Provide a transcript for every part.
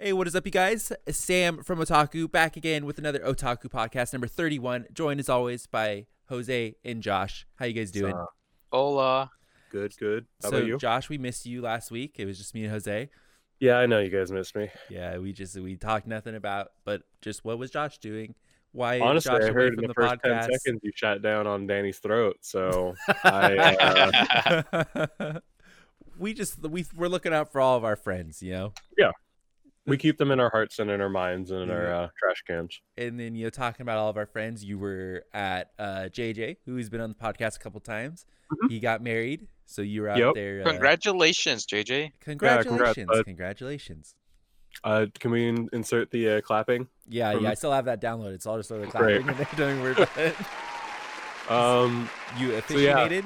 Hey, what is up, you guys? Sam from Otaku back again with another Otaku podcast, number 31. Joined as always by Jose and Josh. How you guys doing? Uh, Hola. good, good. How so, about you? Josh, we missed you last week. It was just me and Jose. Yeah, I know you guys missed me. Yeah, we just we talked nothing about, but just what was Josh doing? Why Honestly, Josh I heard in from the, the, first podcast? ten seconds you shot down on Danny's throat. So I, uh, we just we we're looking out for all of our friends, you know. We keep them in our hearts and in our minds and in our uh, trash cans. and then you know talking about all of our friends you were at uh jj who's been on the podcast a couple times Mhm. he got married so you were out Yep. there uh, Congratulations, JJ. congratulations bud. congratulations Uh, can we in- insert the uh, clapping? yeah From- yeah i still have that downloaded so i'll just throw the clapping in there don't worry about it Um, you So, yeah.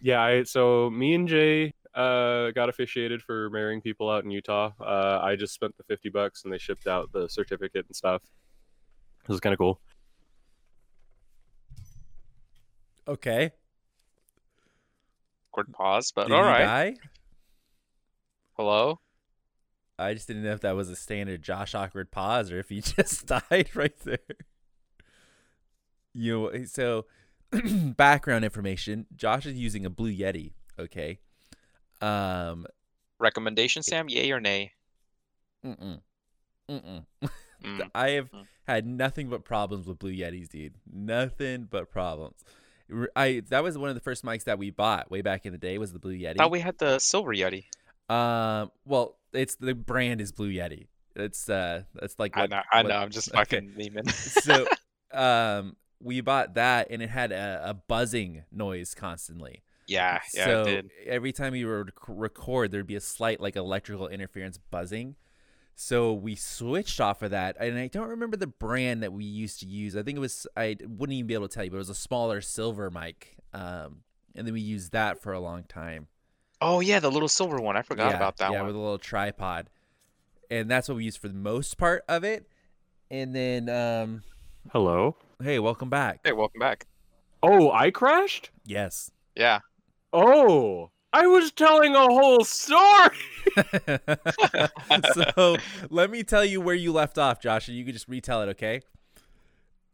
yeah. I, so me and Jay uh, got officiated for marrying people out in Utah. Uh, I just spent the fifty bucks and they shipped out the certificate and stuff. It was kind of cool. okay Awkward pause, but did all you right. die Hello. i just didn't know if that was a standard josh awkward pause or if he just died right there you know so background information josh is using a blue yeti okay um Recommendation, Sam? Yay or nay? Mm-mm. Mm-mm. Mm. I have Mm. had nothing but problems with Blue Yetis, dude. Nothing but problems. I that was one of the first mics that we bought way back in the day was the Blue Yeti. Thought we had the silver Yeti. um, well, it's the brand is Blue Yeti. It's uh, it's like I know. I what- know. I'm just okay. fucking memeing. so, um, we bought that and it had a, a buzzing noise constantly. Yeah. Yeah. so it did. every time you would record, there'd be a slight like electrical interference buzzing. So we switched off of that, and I don't remember the brand that we used to use. I think it was I wouldn't even be able to tell you, but it was a smaller silver mic. Um, and then we used that for a long time. Oh yeah, the little silver one. I forgot yeah, about that yeah, one. with a little tripod, and that's what we used for the most part of it. And then, um, Hello. hey, welcome back. Hey, welcome back. Oh, I crashed. Yes. Yeah. Oh, I was telling a whole story. so let me tell you where you left off, Josh, and you can just retell it, okay?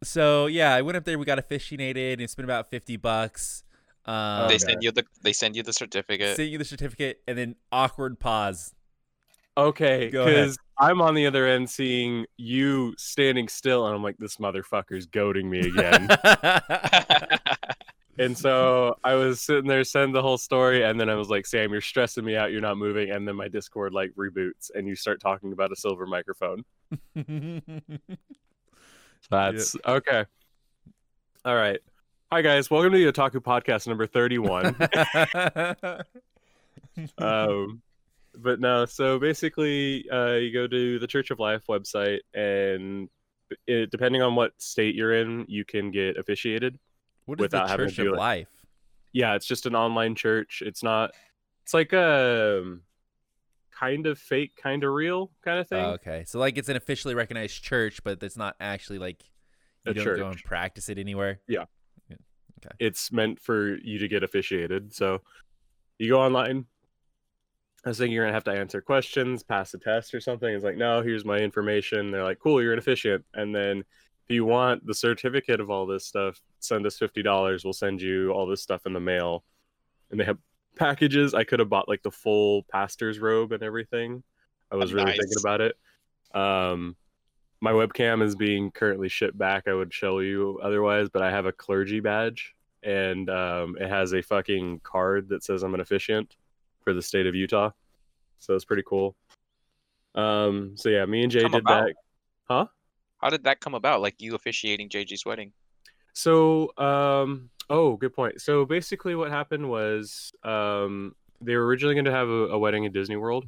So yeah, I went up there. We got officiated. It's been about fifty bucks. Um, They send you the they send you the certificate. sent you the certificate, and then awkward pause. Okay, because I'm on the other end seeing you standing still, and I'm like, this motherfucker's goading me again. and so I was sitting there saying the whole story, and then I was like, Sam, you're stressing me out. You're not moving. And then my Discord like reboots, and you start talking about a silver microphone. That's okay. All right. Hi guys, welcome to the Otaku Podcast number 31. um, but no, so basically, uh, you go to the Church of Life website, and it, depending on what state you're in, you can get officiated. What is without the Church of. Life? Yeah, it's just an online church. It's not. It's like a kind of fake, kind of real kind of oh, thing. Oh, okay, so like it's an officially recognized church, but it's not actually like you A don't go and practice it anywhere. Yeah. Okay. It's meant for you to get officiated. So you go online. I was thinking you're gonna have to answer questions, pass a test or something. It's like, no, here's my information. They're like, cool, you're an officiant. And then if you want the certificate of all this stuff, send us fifty dollars. We'll send you all this stuff in the mail. And they have packages. I could have bought like the full pastor's robe and everything. I was really thinking about it. Um, my webcam is being currently shipped back. I would show you otherwise, but I have a clergy badge and um, it has a fucking card that says I'm an officiant for the state of Utah. So it's pretty cool. Um, so yeah, me and Jay Come did about? that. Huh? How did that come about? Like you officiating JJ's wedding? So, um, oh, good point. So basically, what happened was um, they were originally going to have a, a wedding in Disney World.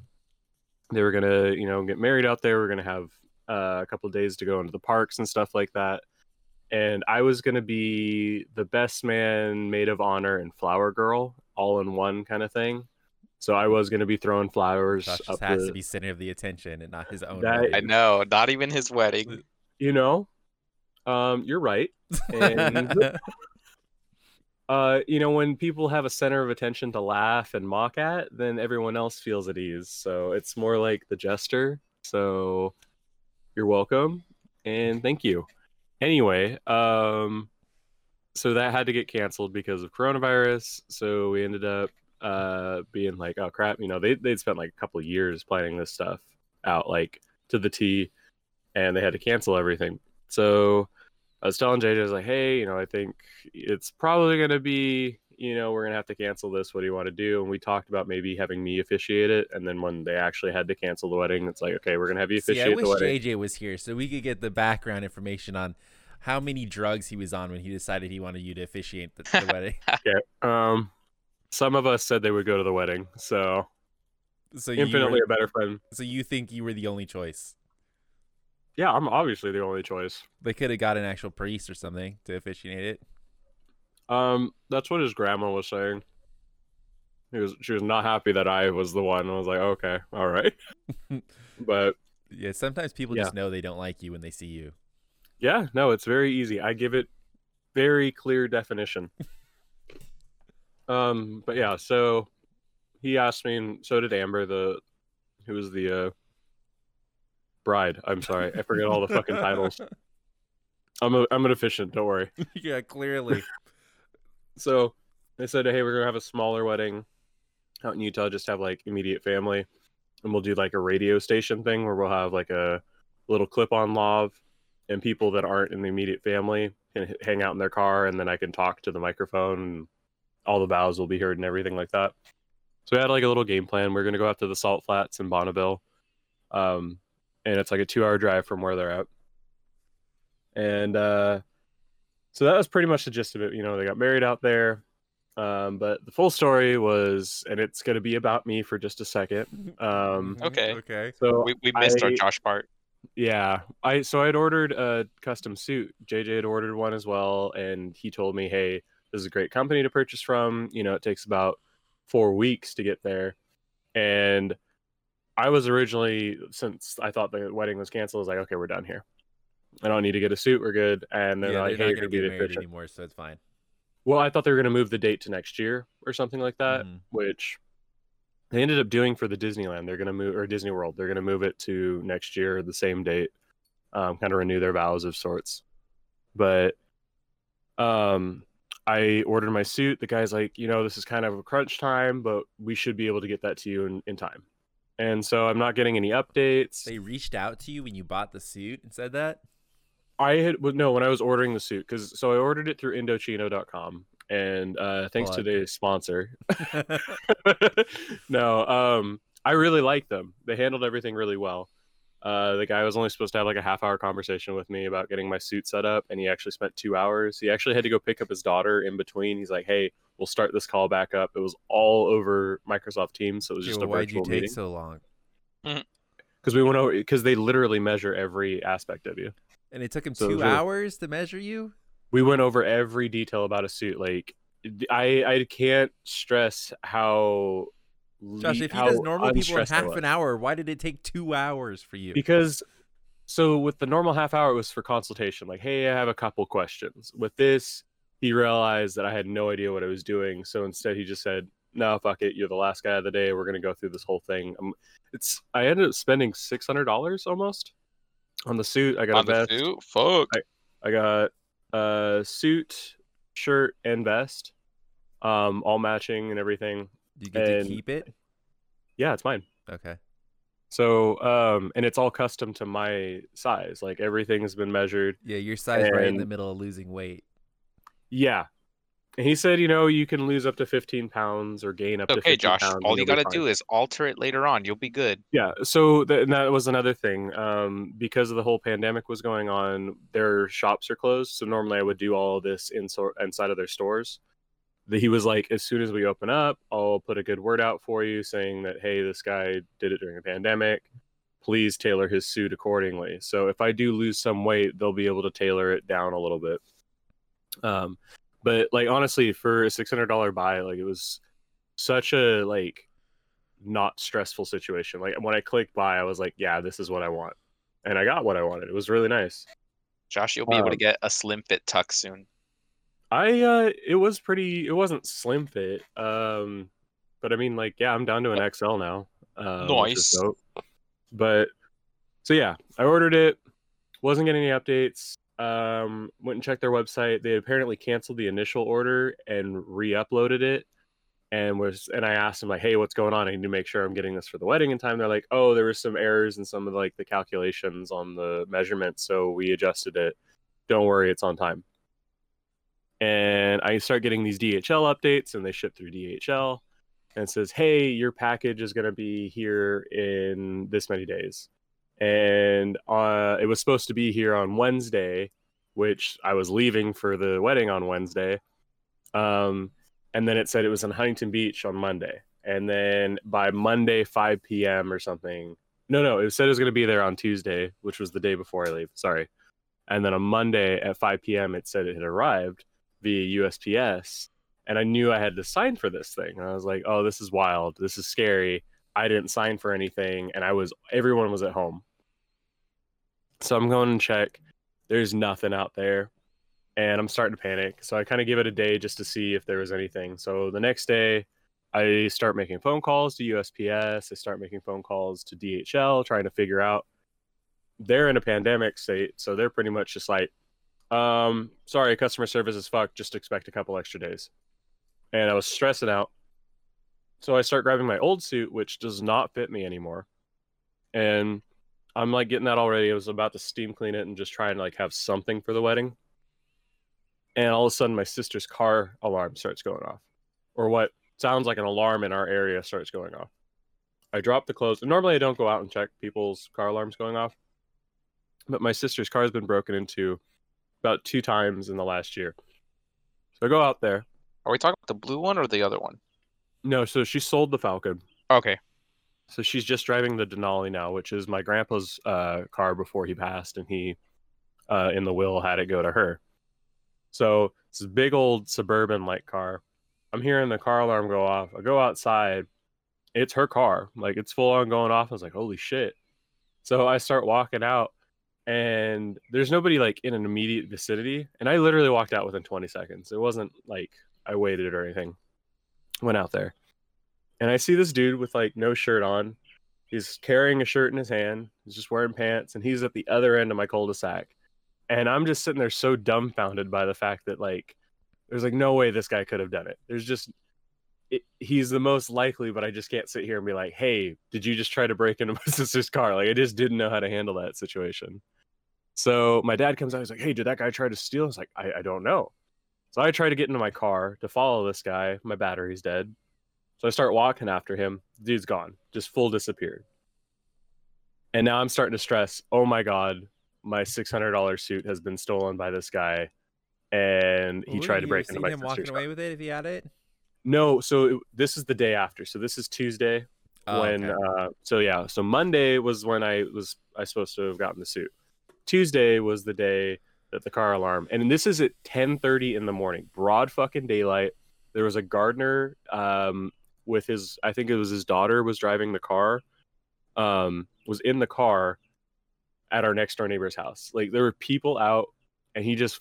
They were going to, you know, get married out there. We are going to have uh, a couple of days to go into the parks and stuff like that. And I was going to be the best man, maid of honor, and flower girl all in one kind of thing. So I was going to be throwing flowers Josh up just has the, to be center of the attention and not his own. That- I know, not even his wedding. You know, um, you're right. And uh, you know, when people have a center of attention to laugh and mock at, then everyone else feels at ease. So it's more like the jester So you're welcome and thank you. Anyway, um, so that had to get canceled because of coronavirus. So we ended up uh being like, oh crap, you know, they they'd spent like a couple of years planning this stuff out like to the T, and they had to cancel everything. So I was telling JJ, I was like, hey, you know, I think it's probably gonna be, you know, we're gonna have to cancel this. What do you want to do? And we talked about maybe having me officiate it. And then when they actually had to cancel the wedding, it's like, okay, we're gonna have you officiate See, officiate I wish the wedding. JJ was here so we could get the background information on how many drugs he was on when he decided he wanted you to officiate the, the wedding. Um, some of us said they would go to the wedding, so So you infinitely were, a better friend. so you think you were the only choice? Yeah, I'm obviously the only choice. They could have got an actual priest or something to officiate it. Um, that's what his grandma was saying. He was, she was not happy that I was the one. I was like, okay, all right. but Yeah, sometimes people Yeah. just know they don't like you when they see you. yeah, no, it's very easy. I give it very clear definition. um, but yeah, so he asked me, and so did Amber, the who was the uh, bride. I'm sorry, I forget all the fucking titles. I'm a, I'm an efficient. Don't worry. yeah, clearly. So they said, hey, we're gonna have a smaller wedding out in Utah, just have like immediate family, and we'll do like a radio station thing where we'll have like a little clip-on love, and people that aren't in the immediate family can h- hang out in their car, and then I can talk to the microphone, and all the vows will be heard and everything like that. So we had like a little game plan. We're gonna go out to the Salt Flats in Bonneville, um, and it's like a two-hour drive from where they're at, and uh, so that was pretty much the gist of it. You know, they got married out there. Um, but the full story was, and it's going to be about me for just a second. Um, Okay. Okay. so We, we missed our Josh part. yeah, I so I'd ordered a custom suit. JJ had ordered one as well, and he told me, "Hey, this is a great company to purchase from. You know, it takes about four weeks to get there." And I was originally, since I thought the wedding was canceled, I was like, "Okay, we're done here. I don't need to get a suit. We're good." And then yeah, like, they're "Hey, not you're going gonna be married official." anymore, so it's fine. Well, I thought they were going to move the date to next year or something like that, Mhm. which they ended up doing for the Disneyland. They're going to move or Disney World. They're going to move it to next year, the same date, um, kind of renew their vows of sorts. But um, I ordered my suit. The guy's like, you know, this is kind of a crunch time, but we should be able to get that to you in, in time. And so I'm not getting any updates. They reached out to you when you bought the suit and said that? I had no when I was ordering the suit because so I ordered it through Indochino.com and uh, thanks to the sponsor. no, um, I really like them. They handled everything really well. Uh, the guy was only supposed to have like a half hour conversation with me about getting my suit set up, and he actually spent two hours. He actually had to go pick up his daughter in between. He's like, "Hey, we'll start this call back up." It was all over Microsoft Teams, so it was Okay, just well, a why'd you virtual take meeting. so long? Because we went over because they literally measure every aspect of you. And it took him So two was really- hours to measure you? we went over every detail about a suit. Like I I can't stress how Josh, if he how does normal people in half an hour, why did it take two hours for you? because so with the normal half hour it was for consultation like hey i have a couple questions with this he realized that i had no idea what i was doing so instead he just said no fuck it you're the last guy of the day we're going to go through this whole thing um, it's i ended up spending $600 almost on the suit i got On a the vest suit? Fuck. I got a suit, shirt, and vest, um, all matching and everything. You get to keep it? Yeah, it's mine. Okay. So, um, and it's all custom to my size. Like everything has been measured. Yeah, your size right in the middle of losing weight. Yeah. And he said, you know, you can lose up to 15 pounds or gain up to Okay, 15 Josh. pounds. All and you you'll gotta do is alter it later on. You'll be good. Yeah, so th- and that was another thing. Um, because of the whole pandemic was going on, their shops are closed. So normally I would do all of this in sor- inside of their stores. The, he was like, as soon as we open up, I'll put a good word out for you, saying that hey, this guy did it during a pandemic. Please tailor his suit accordingly. So if I do lose some weight, they'll be able to tailor it down a little bit. Um, but like honestly, for a six hundred dollar buy, like it was such a like not stressful situation. Like when I clicked buy, I was like, yeah, this is what I want. And I got what I wanted. It was really nice. Josh, you'll be able to Um, get a slim fit tuck soon. I uh it was pretty it wasn't slim fit. Um but I mean like yeah, I'm down to an XL now. Um, Nice. But So yeah, I ordered it. Wasn't getting any updates. Um, went and checked their website. They apparently canceled the initial order and re-uploaded it. And was and I asked them like, "Hey, what's going on? I need to make sure I'm getting this for the wedding in time." They're like, "Oh, there was some errors in some of like the calculations on the measurements, so we adjusted it. Don't worry, it's on time." And I start getting these DHL updates, and they ship through DHL, and says, "Hey, your package is going to be here in this many days." and uh, it was supposed to be here on Wednesday, which I was leaving for the wedding on Wednesday. Um, and then it said it was in Huntington Beach on Monday, and then by Monday 5 p.m. or something. No, no, it said it was going to be there on Tuesday, which was the day before I leave. Sorry. And then on Monday at 5 p.m., it said it had arrived via USPS. And I knew I had to sign for this thing. And I was like, oh, this is wild. This is scary. I didn't sign for anything. And I was, everyone was at home. So I'm going to check. There's nothing out there. And I'm starting to panic. So I kind of give it a day just to see if there was anything. So the next day, I start making phone calls to USPS. I start making phone calls to DHL, trying to figure out. They're in a pandemic state, so they're pretty much just like, um, sorry, customer service is fucked. Just expect a couple extra days. And I was stressing out. So I start grabbing my old suit, which does not fit me anymore. And I'm like getting that already. I was about to steam clean it and just try and like have something for the wedding. And all of a sudden, my sister's car alarm starts going off, or what sounds like an alarm in our area starts going off. I drop the clothes. Normally, I don't go out and check people's car alarms going off, but my sister's car has been broken into about two times in the last year. So I go out there. Are we talking about the blue one or the other one? No, so she sold the Falcon. Okay. So she's just driving the Denali now, which is my grandpa's uh, car before he passed, and he, uh, in the will, had it go to her. So it's a big old suburban like car. I'm hearing the car alarm go off. I go outside. It's her car. Like it's full on going off. I was like, holy shit. So I start walking out and there's nobody like in an immediate vicinity. And I literally walked out within 20 seconds. It wasn't like I waited or anything. Went out there and I see this dude with like no shirt on. He's carrying a shirt in his hand. He's just wearing pants, and he's at the other end of my cul-de-sac. And I'm just sitting there so dumbfounded by the fact that like there's like no way this guy could have done it. There's just it, he's the most likely, but I just can't sit here and be like, "Hey, did you just try to break into my sister's car?" Like I just didn't know how to handle that situation. So my dad comes out. He's like, "Hey, did that guy try to steal?" I was like, "I, I don't know." So I try to get into my car to follow this guy. My battery's dead. So I start walking after him. Dude's gone, just full disappeared. And now I'm starting to stress. Oh my god, my six hundred dollar suit has been stolen by this guy, and he Ooh, tried to break into my him walking away with it if he had it. No, so it, this is the day after. So this is Tuesday Oh, when. okay. Uh, so yeah, so Monday was when I was I supposed to have gotten the suit. Tuesday was the day that the car alarm, and this is at ten thirty in the morning, broad fucking daylight. There was a gardener um, with his, I think it was his daughter, was driving the car, um, was in the car at our next door neighbor's house. Like there were people out, and he just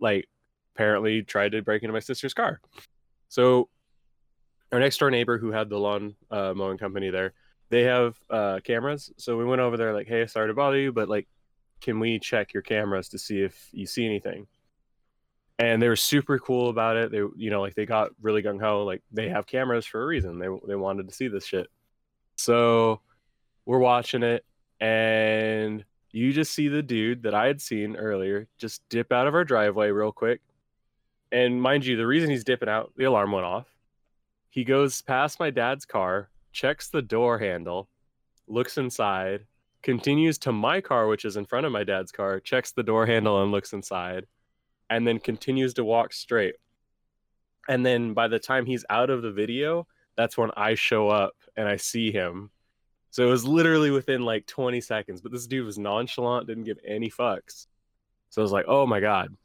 like apparently tried to break into my sister's car. So our next door neighbor who had the lawn uh, mowing company there, they have uh, cameras. So we went over there like, hey, sorry to bother you, but like, can we check your cameras to see if you see anything? And they were super cool about it. They, you know, like they got really gung ho. Like they have cameras for a reason. They they wanted to see this shit. So we're watching it, and you just see the dude that I had seen earlier just dip out of our driveway real quick. And mind you, the reason he's dipping out, the alarm went off. He goes past my dad's car, checks the door handle, looks inside, continues to my car, which is in front of my dad's car, checks the door handle and looks inside, and then continues to walk straight. And then by the time he's out of the video, that's when I show up and I see him. So it was literally within like 20 seconds, but this dude was nonchalant, didn't give any fucks. So I was like, oh my God,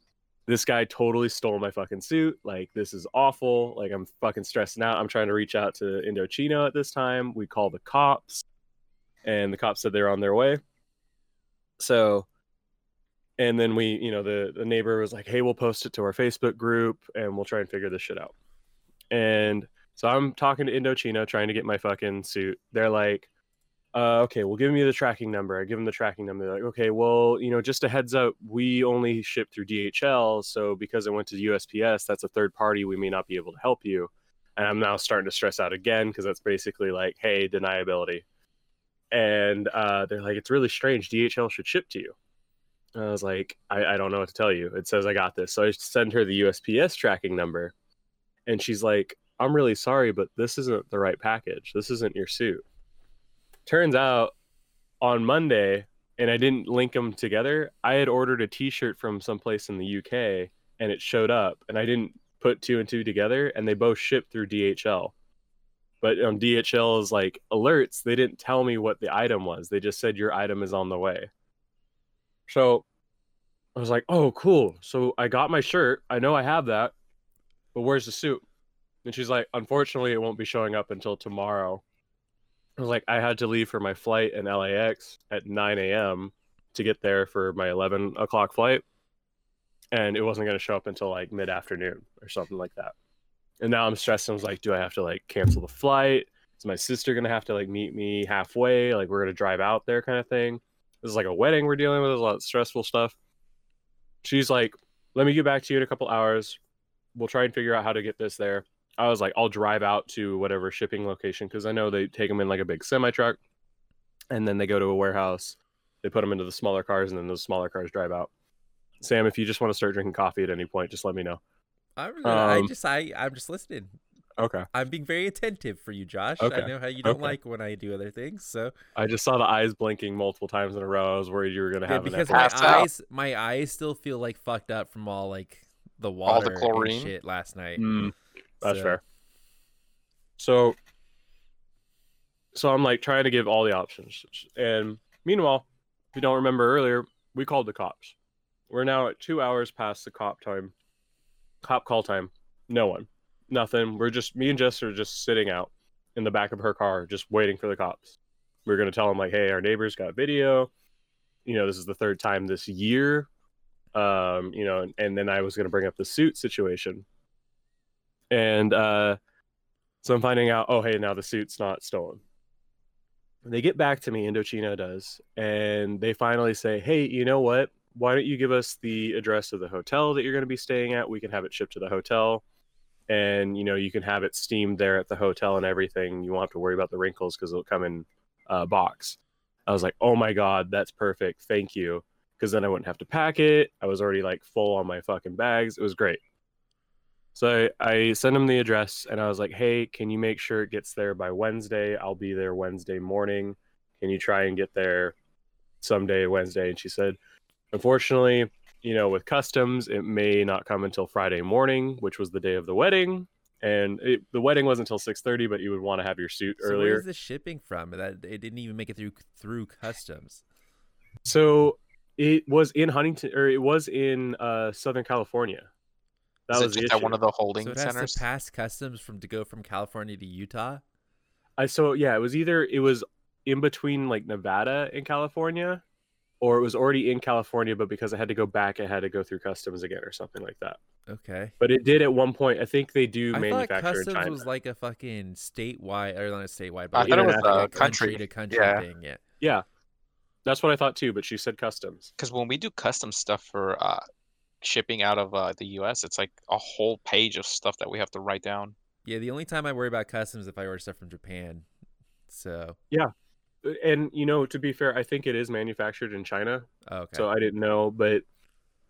this guy totally stole my fucking suit. Like, this is awful. Like, I'm fucking stressing out. I'm trying to reach out to Indochino at this time. We call the cops, and the cops said they're on their way. So, and then we, you know, the, the neighbor was like, hey, we'll post it to our Facebook group and we'll try and figure this shit out. And so I'm talking to Indochino, trying to get my fucking suit. They're like, uh, okay, well, give me the tracking number. I give them the tracking number. They're like, okay, well, you know, just a heads up, we only ship through DHL. So because it went to USPS, that's a third party. We may not be able to help you. And I'm now starting to stress out again because that's basically like, hey, deniability. And uh, they're like, it's really strange. DHL should ship to you. And I was like, I, I don't know what to tell you. It says I got this. So I send her the USPS tracking number. And she's like, I'm really sorry, but this isn't the right package. This isn't your suit turns out on Monday, and I didn't link them together. I had ordered a T-shirt from someplace in the UK, and it showed up, and I didn't put two and two together, and they both shipped through DHL. But on DHL's like alerts, they didn't tell me what the item was. They just said your item is on the way. So I was like, "Oh, cool." So I got my shirt. I know I have that, but where's the suit? And she's like, "Unfortunately, it won't be showing up until tomorrow." I was like, I had to leave for my flight in LAX at 9 a.m. to get there for my 11 o'clock flight. And it wasn't going to show up until like mid afternoon or something like that. And now I'm stressed. I was like, do I have to like cancel the flight? Is my sister to have to like meet me halfway? Like, we're to drive out there kind of thing. This is like a wedding we're dealing with. There's a lot of stressful stuff. She's like, let me get back to you in a couple hours. We'll try and figure out how to get this there. I was like, I'll drive out to whatever shipping location because I know they take them in like a big semi truck, and then they go to a warehouse. They put them into the smaller cars, and then those smaller cars drive out. Sam, if you just want to start drinking coffee at any point, just let me know. I'm really, I Um, just I I'm just listening. Okay. I'm being very attentive for you, Josh. Okay. I know how you don't Okay. like when I do other things, so I just saw the eyes blinking multiple times in a row. I was worried you were gonna have an because my Passed out. eyes my eyes still feel like fucked up from all like the water and chlorine? shit last night. Mm, that's So- fair. So, so I'm like trying to give all the options, and meanwhile, if you don't remember earlier, we called the cops. We're now at two hours past the cop time, cop call time. No one, nothing. We're just me and Jess are just sitting out in the back of her car, just waiting for the cops. We are gonna tell them like, hey, our neighbors got video. You know, this is the third time this year. Um, you know, and, and then I was gonna bring up the suit situation, and uh so I'm finding out, oh, hey, now the suit's not stolen. They get back to me, Indochino does, and they finally say, hey, you know what? Why don't you give us the address of the hotel that you're going to be staying at? We can have it shipped to the hotel. And, you know, you can have it steamed there at the hotel and everything. You won't have to worry about the wrinkles because it'll come in a box. I was like, oh my God, that's perfect. Thank you. Because then I wouldn't have to pack it. I was already like full on my fucking bags. It was great. So I, I sent him the address and I was like, hey, can you make sure it gets there by Wednesday? I'll be there Wednesday morning. Can you try and get there someday Wednesday? And she said, unfortunately, you know, with customs, it may not come until Friday morning, which was the day of the wedding. And it, the wedding wasn't until 6:30, but you would want to have your suit So earlier. where's the shipping from? That it didn't even make it through through customs. So it was in Huntington, or it was in uh, Southern California. That Is it was the just issue. at one of the holding So it has centers? to pass customs from to go from California to Utah. I so yeah, it was either it was in between like Nevada and California, or it was already in California, but because I had to go back, I had to go through customs again or something like that. Okay. But it did at one point. I think they do I thought manufacture in customs China. was like a fucking statewide or not a statewide, I but thought it was a a country. to country Yeah. thing. Yeah. yeah, that's what I thought too. But she said customs. Because when we do custom stuff for uh, shipping out of uh, the U.S., it's like a whole page of stuff that we have to write down. Yeah. The only time I worry about customs is if I order stuff from Japan. So And you know, to be fair, I think it is manufactured in China. okay. So I didn't know, but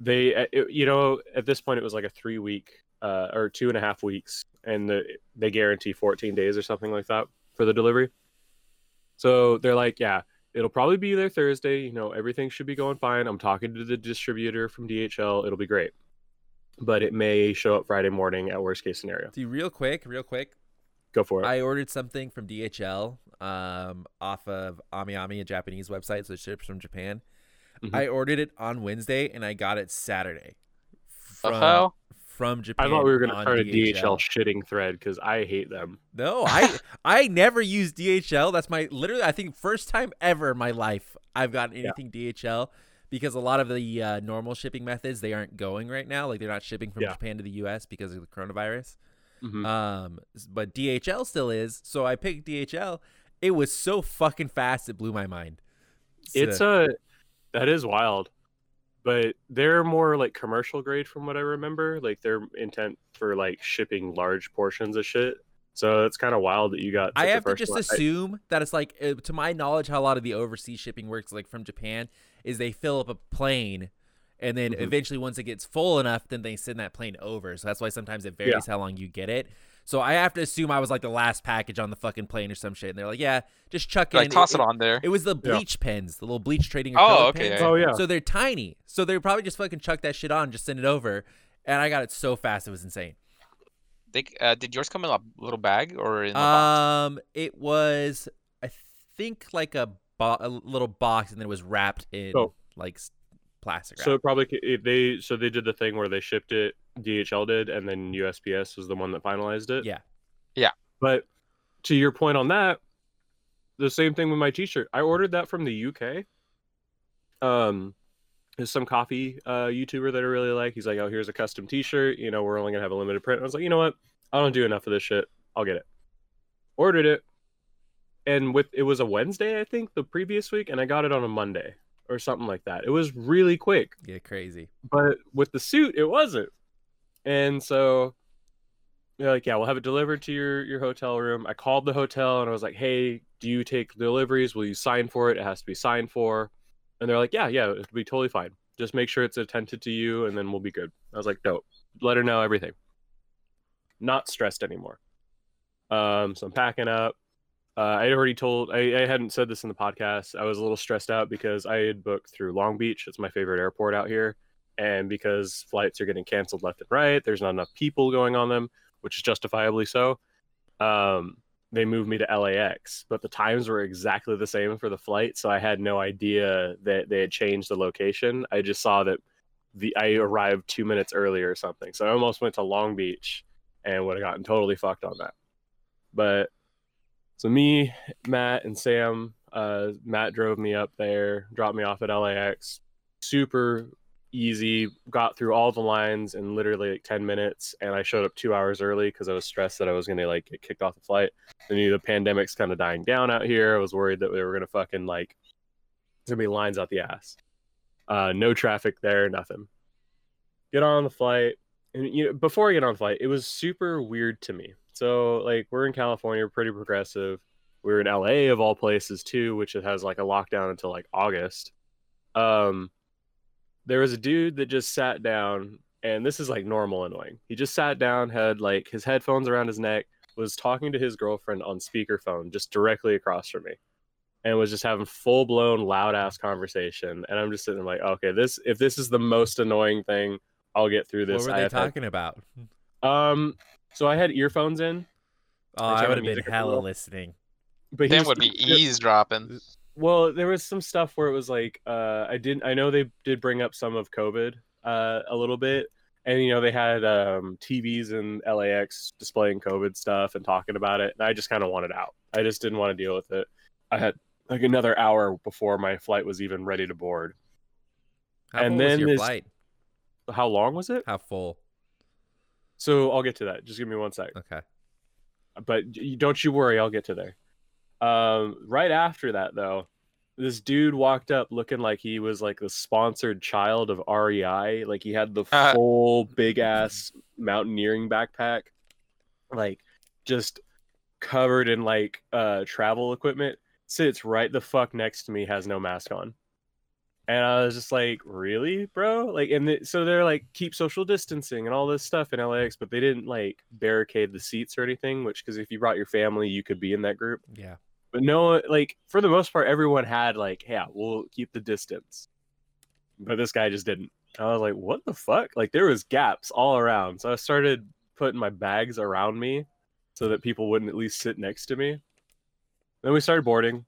they, uh, it- you know, at this point it was like a three week uh, or two and a half weeks, and the, they guarantee 14 days or something like that for the delivery. So they're like, yeah, it'll probably be there Thursday. You know, everything should be going fine. I'm talking to the distributor from DHL. It'll be great, but it may show up Friday morning at worst case scenario. See, real quick, real quick. Go for it. I ordered something from DHL um, off of AmiAmi, a Japanese website, so it ships from Japan. Mhm. I ordered it on Wednesday and I got it Saturday. From, hell? from Japan. I thought we were going to start a DHL shitting thread because I hate them. No, I I never use DHL. That's my literally I think first time ever in my life I've gotten anything DHL because a lot of the uh, normal shipping methods they aren't going right now. Like they're not shipping from Yeah. Japan to the U.S. because of the coronavirus. Mhm. Um, but DHL still is. So I picked DHL, It was so fucking fast. It blew my mind. It's a that is wild, but they're more like commercial grade from what I remember. Like they're intent for like shipping large portions of shit. So it's kind of wild that you got. I have to just I- assume that it's like, uh, to my knowledge, how a lot of the overseas shipping works, like from Japan, is they fill up a plane, and then Mhm. eventually, once it gets full enough, then they send that plane over. So that's why sometimes it varies how long you get it. So I have to assume I was like the last package on the fucking plane or some shit, and they're like, "Yeah, just chuck Like in." toss it on there. It was the Yeah. bleach pens, the little bleach trading. Oh, okay, pens. yeah, Oh yeah. So they're tiny. So they probably just fucking chuck that shit on, just send it over, and I got it so fast it was insane. They, uh, did yours come in a little bag or in a box? Um, it was I think like a, bo- a little box, and then it was wrapped in So- like s- plastic. So wrap. it probably c- if they so they did the thing where they shipped it. DHL did, and then USPS was the one that finalized it. Yeah. Yeah. But to your point on that, the same thing with my T-shirt. I ordered that from the UK. Um, there's some coffee uh YouTuber that I really like. He's like, "Oh, here's a custom T-shirt. You know, we're only gonna have a limited print." I was like, "You know what? I don't do enough of this shit. I'll get it." Ordered it, and with it was a Wednesday, I think, the previous week, and I got it on a Monday or something like that. It was really quick yeah, crazy. but with the suit it wasn't and so they're like yeah we'll have it delivered to your your hotel room. I called the hotel and i was like hey do you take deliveries? Will you sign for it? It has to be signed for. And they're like yeah yeah it'll be totally fine. Just make sure it's attended to you and then we'll be good. I was like dope. Let her know everything. Not stressed anymore. Um so i'm packing up. Uh, I had already told I, I hadn't said this in the podcast. I was a little stressed out because I had booked through Long Beach. It's my favorite airport out here and because flights are getting canceled left and right there's not enough people going on them which is justifiably so. Um, they moved me to lax but the times were exactly the same for the flight so i had no idea that they had changed the location. I just saw that the i arrived two minutes earlier or something so i almost went to long beach and would have gotten totally fucked on that. But so me matt and sam uh, matt drove me up there dropped me off at lax super easy got through all the lines in literally like 10 minutes and i showed up two hours early because i was stressed that i was going to like get kicked off the flight. I knew the pandemic's kind of dying down out here. I was worried that we were going to fucking like there's going to be lines out the ass. Uh no traffic there nothing. Get on the flight and you know before i get on the flight it was super weird to me. So like we're in california pretty progressive. We're in la of all places too which it has like a lockdown until like august. Um there was a dude that just sat down and this is like normal annoying he just sat down had like his headphones around his neck was talking to his girlfriend on speakerphone just directly across from me and was just having full blown loud ass conversation and i'm just sitting there like okay this if this is the most annoying thing i'll get through this what were I they have had- talking about? um so i had earphones in Oh, I I would have been as hella listening. but he Then would be eavesdropping. Well, there was some stuff where it was like uh, I didn't. I know they did bring up some of COVID uh, a little bit, and you know they had um, TVs in LAX displaying COVID stuff and talking about it, and I just kind of wanted out. I just didn't want to deal with it. I had like another hour before my flight was even ready to board. How And then your this- flight? How long was it? How full? So I'll get to that. Just give me one sec. Okay. but don't you worry, I'll get to there. Um, right after that, though, this dude walked up looking like he was like the sponsored child of REI. Like he had the Uh. full big ass mountaineering backpack, like just covered in like uh travel equipment. Sits right the fuck next to me, has no mask on. And I was just like, really, bro? Like, and th- so they're like, keep social distancing and all this stuff in LAX, but they didn't like barricade the seats or anything, which, because if you brought your family, you could be in that group. Yeah. But no, like, for the most part, everyone had, like, yeah, we'll keep the distance. But this guy just didn't. I was like, what the fuck? Like, there was gaps all around. So I started putting my bags around me so that people wouldn't at least sit next to me. Then we started boarding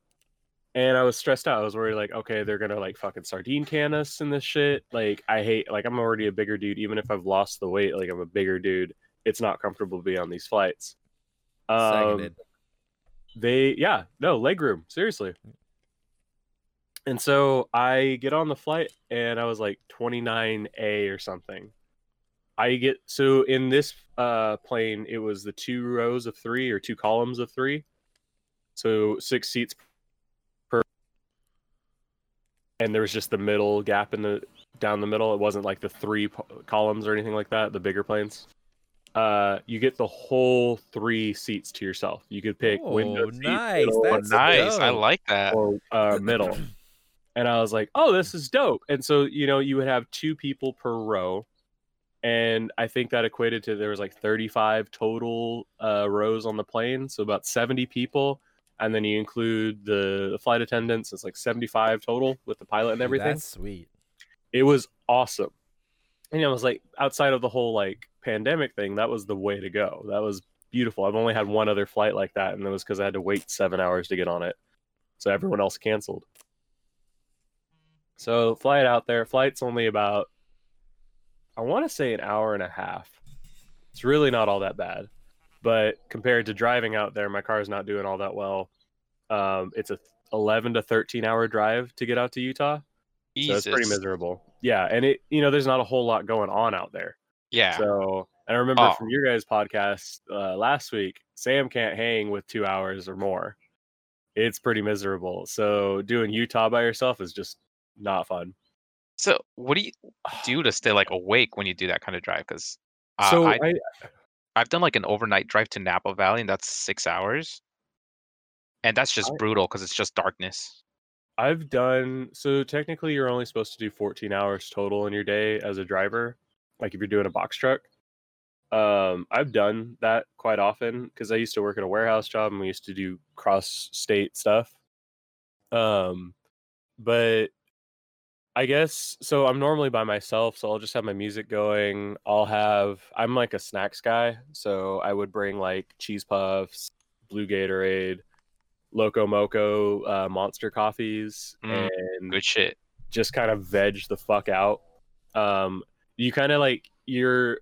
and I was stressed out. I was worried, like, okay, they're gonna like fucking sardine can us in this shit. Like, I hate, like, I'm already a bigger dude. Even if I've lost the weight, like, I'm a bigger dude. It's not comfortable to be on these flights. Um, Seconded. They, yeah, no leg room, seriously. And so I get on the flight, and I was like 29A or something. I get so in this uh plane, it was the two rows of three or two columns of three. so six seats per. And there was just the middle gap in the down the middle. It wasn't like the three columns or anything like that. The bigger planes. Uh, you get the whole three seats to yourself. You could pick Oh, window seat, nice. middle, Oh, That's nice. I like that. or uh, middle. And I was like, oh, this is dope. And so, you know, you would have two people per row. And I think that equated to there was like 35 total uh, rows on the plane. So about 70 people. And then you include the, the flight attendants. It's like 75 total with the pilot and everything. That's sweet. It was awesome. And I was like, outside of the whole like pandemic thing, that was the way to go. That was beautiful. I've only had one other flight like that. And it was because I had to wait seven hours to get on it. So everyone else canceled. So flight out there. Flight's only about, I want to say an hour and a half. It's really not all that bad, but compared to driving out there, my car's not doing all that well. Um, it's a 11 to 13 hour drive to get out to Utah, so it's pretty miserable. Yeah, and it you know there's not a whole lot going on out there. Yeah. So and I remember Oh. from your guys' podcast uh, last week, Sam can't hang with two hours or more. It's pretty miserable. So doing Utah by yourself is just not fun. So what do you do to stay like awake when you do that kind of drive? Because uh, so I, I, I've done like an overnight drive to Napa Valley, and that's six hours, and that's just I- brutal because it's just darkness. I've done so technically you're only supposed to do 14 hours total in your day as a driver, like if you're doing a box truck. Um, I've done that quite often because I used to work at a warehouse job and we used to do cross state stuff. Um, but I guess so. I'm normally by myself, so I'll just have my music going. I'll have I'm like a snacks guy, so I would bring like cheese puffs, blue Gatorade, Loco Moco, uh, monster coffees, Mm, and Good shit. just kind of veg the fuck out. Um, you kind of like you're.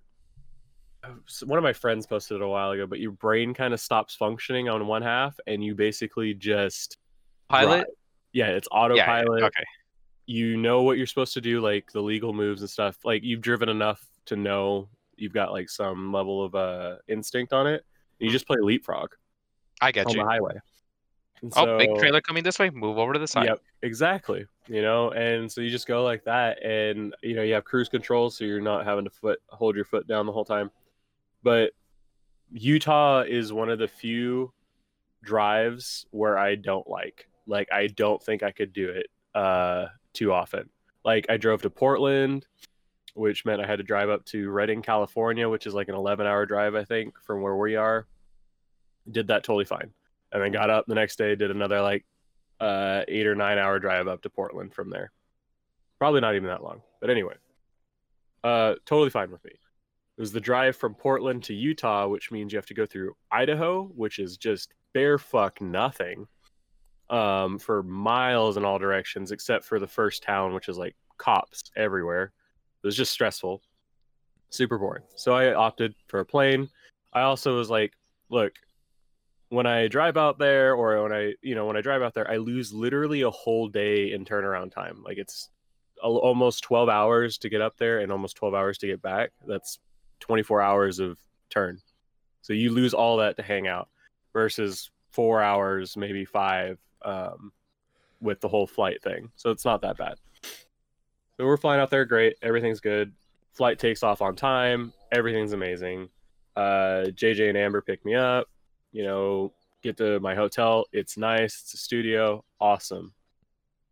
One of my friends posted it a while ago, but your brain kind of stops functioning on one half, and you basically just Pilot. drive. Yeah, it's Yeah, yeah, autopilot. Okay. You know what you're supposed to do, like the legal moves and stuff. Like you've driven enough to know you've got like some level of uh instinct on it. You just play leapfrog I get on you. the highway. And Oh, big trailer coming this way. Move over to the side. Yep, exactly. You know, and so you just go like that, and you know you have cruise control, so you're not having to foot hold your foot down the whole time. But Utah is one of the few drives where I don't like. Like I don't think I could do it uh too often. Like I drove to Portland, which meant I had to drive up to Redding, California, which is like an 11 hour drive, I think, from where we are. Did that totally fine. And then got up the next day, did another like uh, eight or nine hour drive up to Portland from there. Probably not even that long. But anyway, uh, totally fine with me. It was the drive from Portland to Utah, which means you have to go through Idaho, which is just bare fuck nothing um, for miles in all directions, except for the first town, which is like cops everywhere. It was just stressful, super boring. So I opted for a plane. I also was like, look, when I drive out there or when I, you know, when I drive out there, I lose literally a whole day in turnaround time. Like it's al- almost 12 hours to get up there and almost 12 hours to get back. That's 24 hours of turn. So you lose all that to hang out versus four hours, maybe five, um, with the whole flight thing. So it's not that bad. So we're flying out there, great. Everything's good. Flight takes off on time. Everything's amazing. Uh, JJ and Amber pick me up you know, get to my hotel. It's nice. It's a studio. Awesome.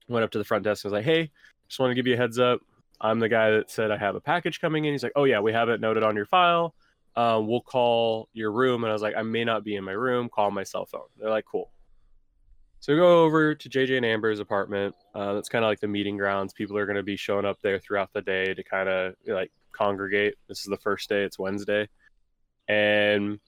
Went up to the front desk and was like, hey, just want to give you a heads up. I'm the guy that said I have a package coming in. He's like, oh, yeah, we have it noted on your file. Um, we'll call your room. And I was like, I may not be in my room. Call my cell phone. They're like, cool. So we go over to JJ and Amber's apartment. Uh, kind of like the meeting grounds. People are going to be showing up there throughout the day to kind of like congregate. This is the first day. It's Wednesday. And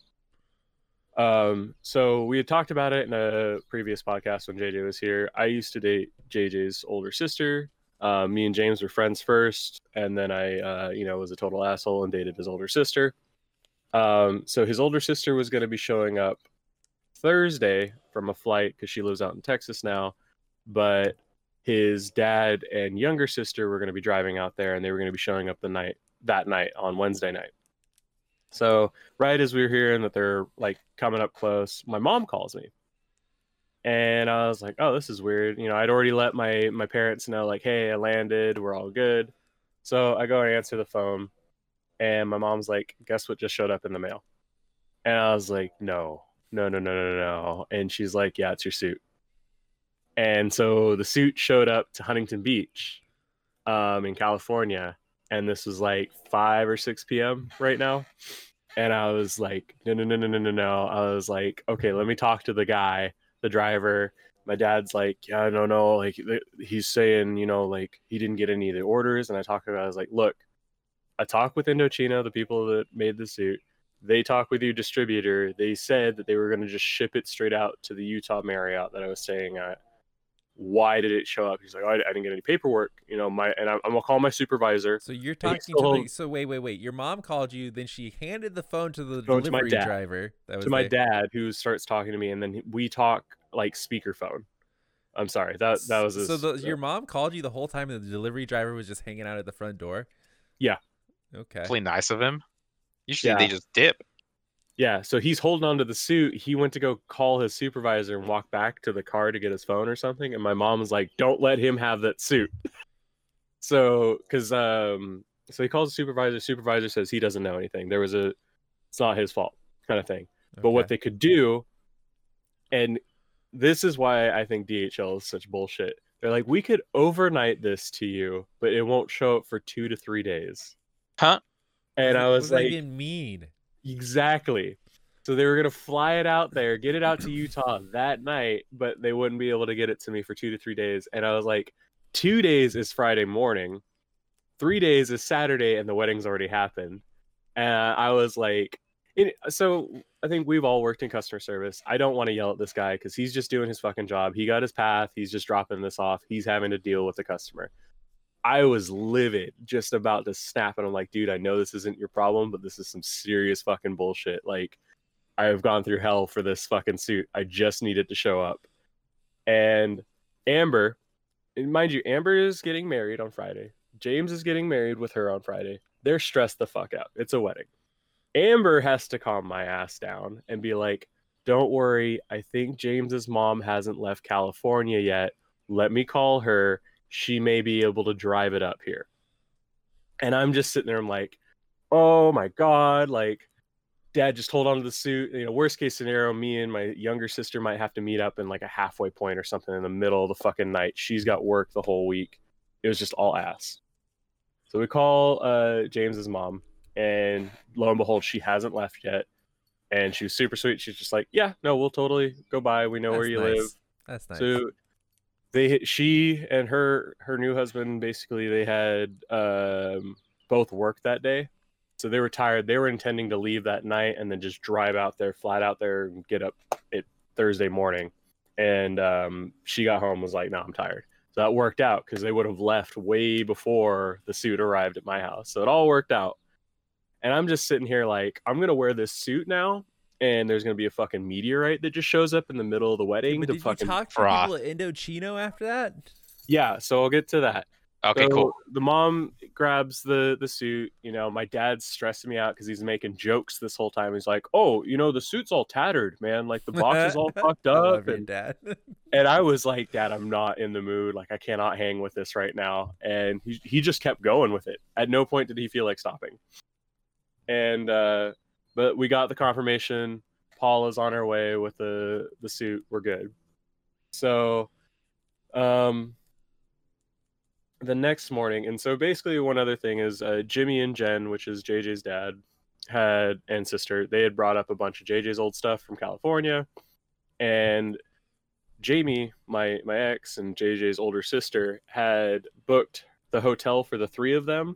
um, so we had talked about it in a previous podcast when JJ was here. I used to date JJ's older sister. Uh, me and James were friends first, and then I, uh, you know, was a total asshole and dated his older sister. Um, so his older sister was going to be showing up Thursday from a flight because she lives out in Texas now, but his dad and younger sister were going to be driving out there, and they were going to be showing up the night that night on Wednesday night. So right as we were hearing that they're like coming up close, my mom calls me. And I was like, oh, this is weird. You know, I'd already let my my parents know, like, hey, I landed, we're all good. So I go and answer the phone, and my mom's like, guess what just showed up in the mail? And I was like, no, no, no, no, no, no. And she's like, yeah, it's your suit. And so the suit showed up to Huntington Beach um, in California. And this was like 5 or 6 p.m. right now. And I was like, no, no, no, no, no, no, no. I was like, okay, let me talk to the guy, the driver. My dad's like, yeah, I don't know. Like, he's saying, you know, like he didn't get any of the orders. And I talked about, I was like, look, I talked with Indochino, the people that made the suit they talked with your distributor. They said that they were going to just ship it straight out to the Utah Marriott that I was staying at. Why did it show up? He's like, oh, I, didn't get any paperwork. You know, my and I'm, I'm gonna call my supervisor. So you're talking to the, so wait, wait, wait. Your mom called you, then she handed the phone to the phone delivery to driver. That was to my dad, who starts talking to me, and then we talk like speakerphone. I'm sorry that that was so. The, your uh, mom called you the whole time, and the delivery driver was just hanging out at the front door. Yeah. Okay. Really nice of him. Usually yeah. they just dip. Yeah, so he's holding on to the suit. He went to go call his supervisor and walk back to the car to get his phone or something. And my mom was like, "Don't let him have that suit." so, because um, so he calls the supervisor. Supervisor says he doesn't know anything. There was a, it's not his fault, kind of thing. Okay. But what they could do, and this is why I think DHL is such bullshit. They're like, we could overnight this to you, but it won't show up for two to three days. Huh? And I was what like, even mean? Exactly. So they were gonna fly it out there, get it out to Utah that night, but they wouldn't be able to get it to me for two to three days. And I was like, two days is Friday morning, three days is Saturday, and the wedding's already happened. And I was like, so I think we've all worked in customer service. I don't want to yell at this guy because he's just doing his fucking job. He got his path. He's just dropping this off. He's having to deal with the customer. I was livid, just about to snap. And I'm like, dude, I know this isn't your problem, but this is some serious fucking bullshit. Like, I have gone through hell for this fucking suit. I just need it to show up. And Amber, and mind you, Amber is getting married on Friday. James is getting married with her on Friday. They're stressed the fuck out. It's a wedding. Amber has to calm my ass down and be like, don't worry. I think James's mom hasn't left California yet. Let me call her she may be able to drive it up here. And I'm just sitting there, I'm like, oh my God, like, dad, just hold on to the suit. You know, worst case scenario, me and my younger sister might have to meet up in like a halfway point or something in the middle of the fucking night. She's got work the whole week. It was just all ass. So we call uh, James's mom, and lo and behold, she hasn't left yet. And she was super sweet. She's just like, yeah, no, we'll totally go by. We know That's where you nice. live. That's nice. So they she and her her new husband basically they had um, both work that day. So they were tired. They were intending to leave that night and then just drive out there flat out there and get up it thursday morning. And um, she got home was like no i'm tired. So that worked out because they would have left way before the suit arrived at my house. So it all worked out. And i'm just sitting here like i'm gonna wear this suit now and there's gonna be a fucking meteorite that just shows up in the middle of the wedding. But to did fucking you talk to people at Indochino after that? Yeah, so I'll get to that. Okay, so cool. The mom grabs the the suit. You know, my dad's stressing me out because he's making jokes this whole time. He's like, "Oh, you know, the suit's all tattered, man. Like the box is all fucked up." and dad. and I was like, "Dad, I'm not in the mood. Like, I cannot hang with this right now." And he he just kept going with it. At no point did he feel like stopping. And uh, but we got the confirmation. Paul is on her way with the the suit. We're good. So, um, the next morning, and so basically, one other thing is uh, Jimmy and Jen, which is JJ's dad, had and sister. They had brought up a bunch of JJ's old stuff from California, and Jamie, my my ex, and JJ's older sister had booked the hotel for the three of them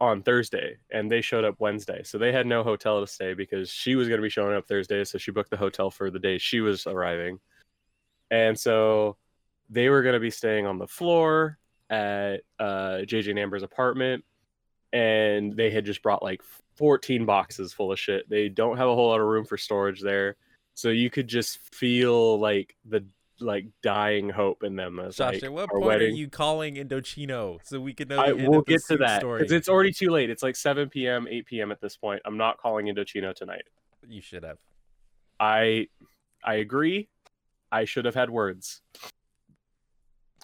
on Thursday and they showed up Wednesday. So they had no hotel to stay because she was going to be showing up Thursday. So she booked the hotel for the day she was arriving. And so they were going to be staying on the floor at uh, JJ and Amber's apartment. And they had just brought like 14 boxes full of shit. They don't have a whole lot of room for storage there. So you could just feel like the like dying hope in them. As, Josh, like, at what point wedding. are you calling Indochino so we can know? I, we'll get to that because it's already too late. It's like 7 p.m., 8 p.m. at this point. I'm not calling Indochino tonight. You should have. I I agree, I should have had words.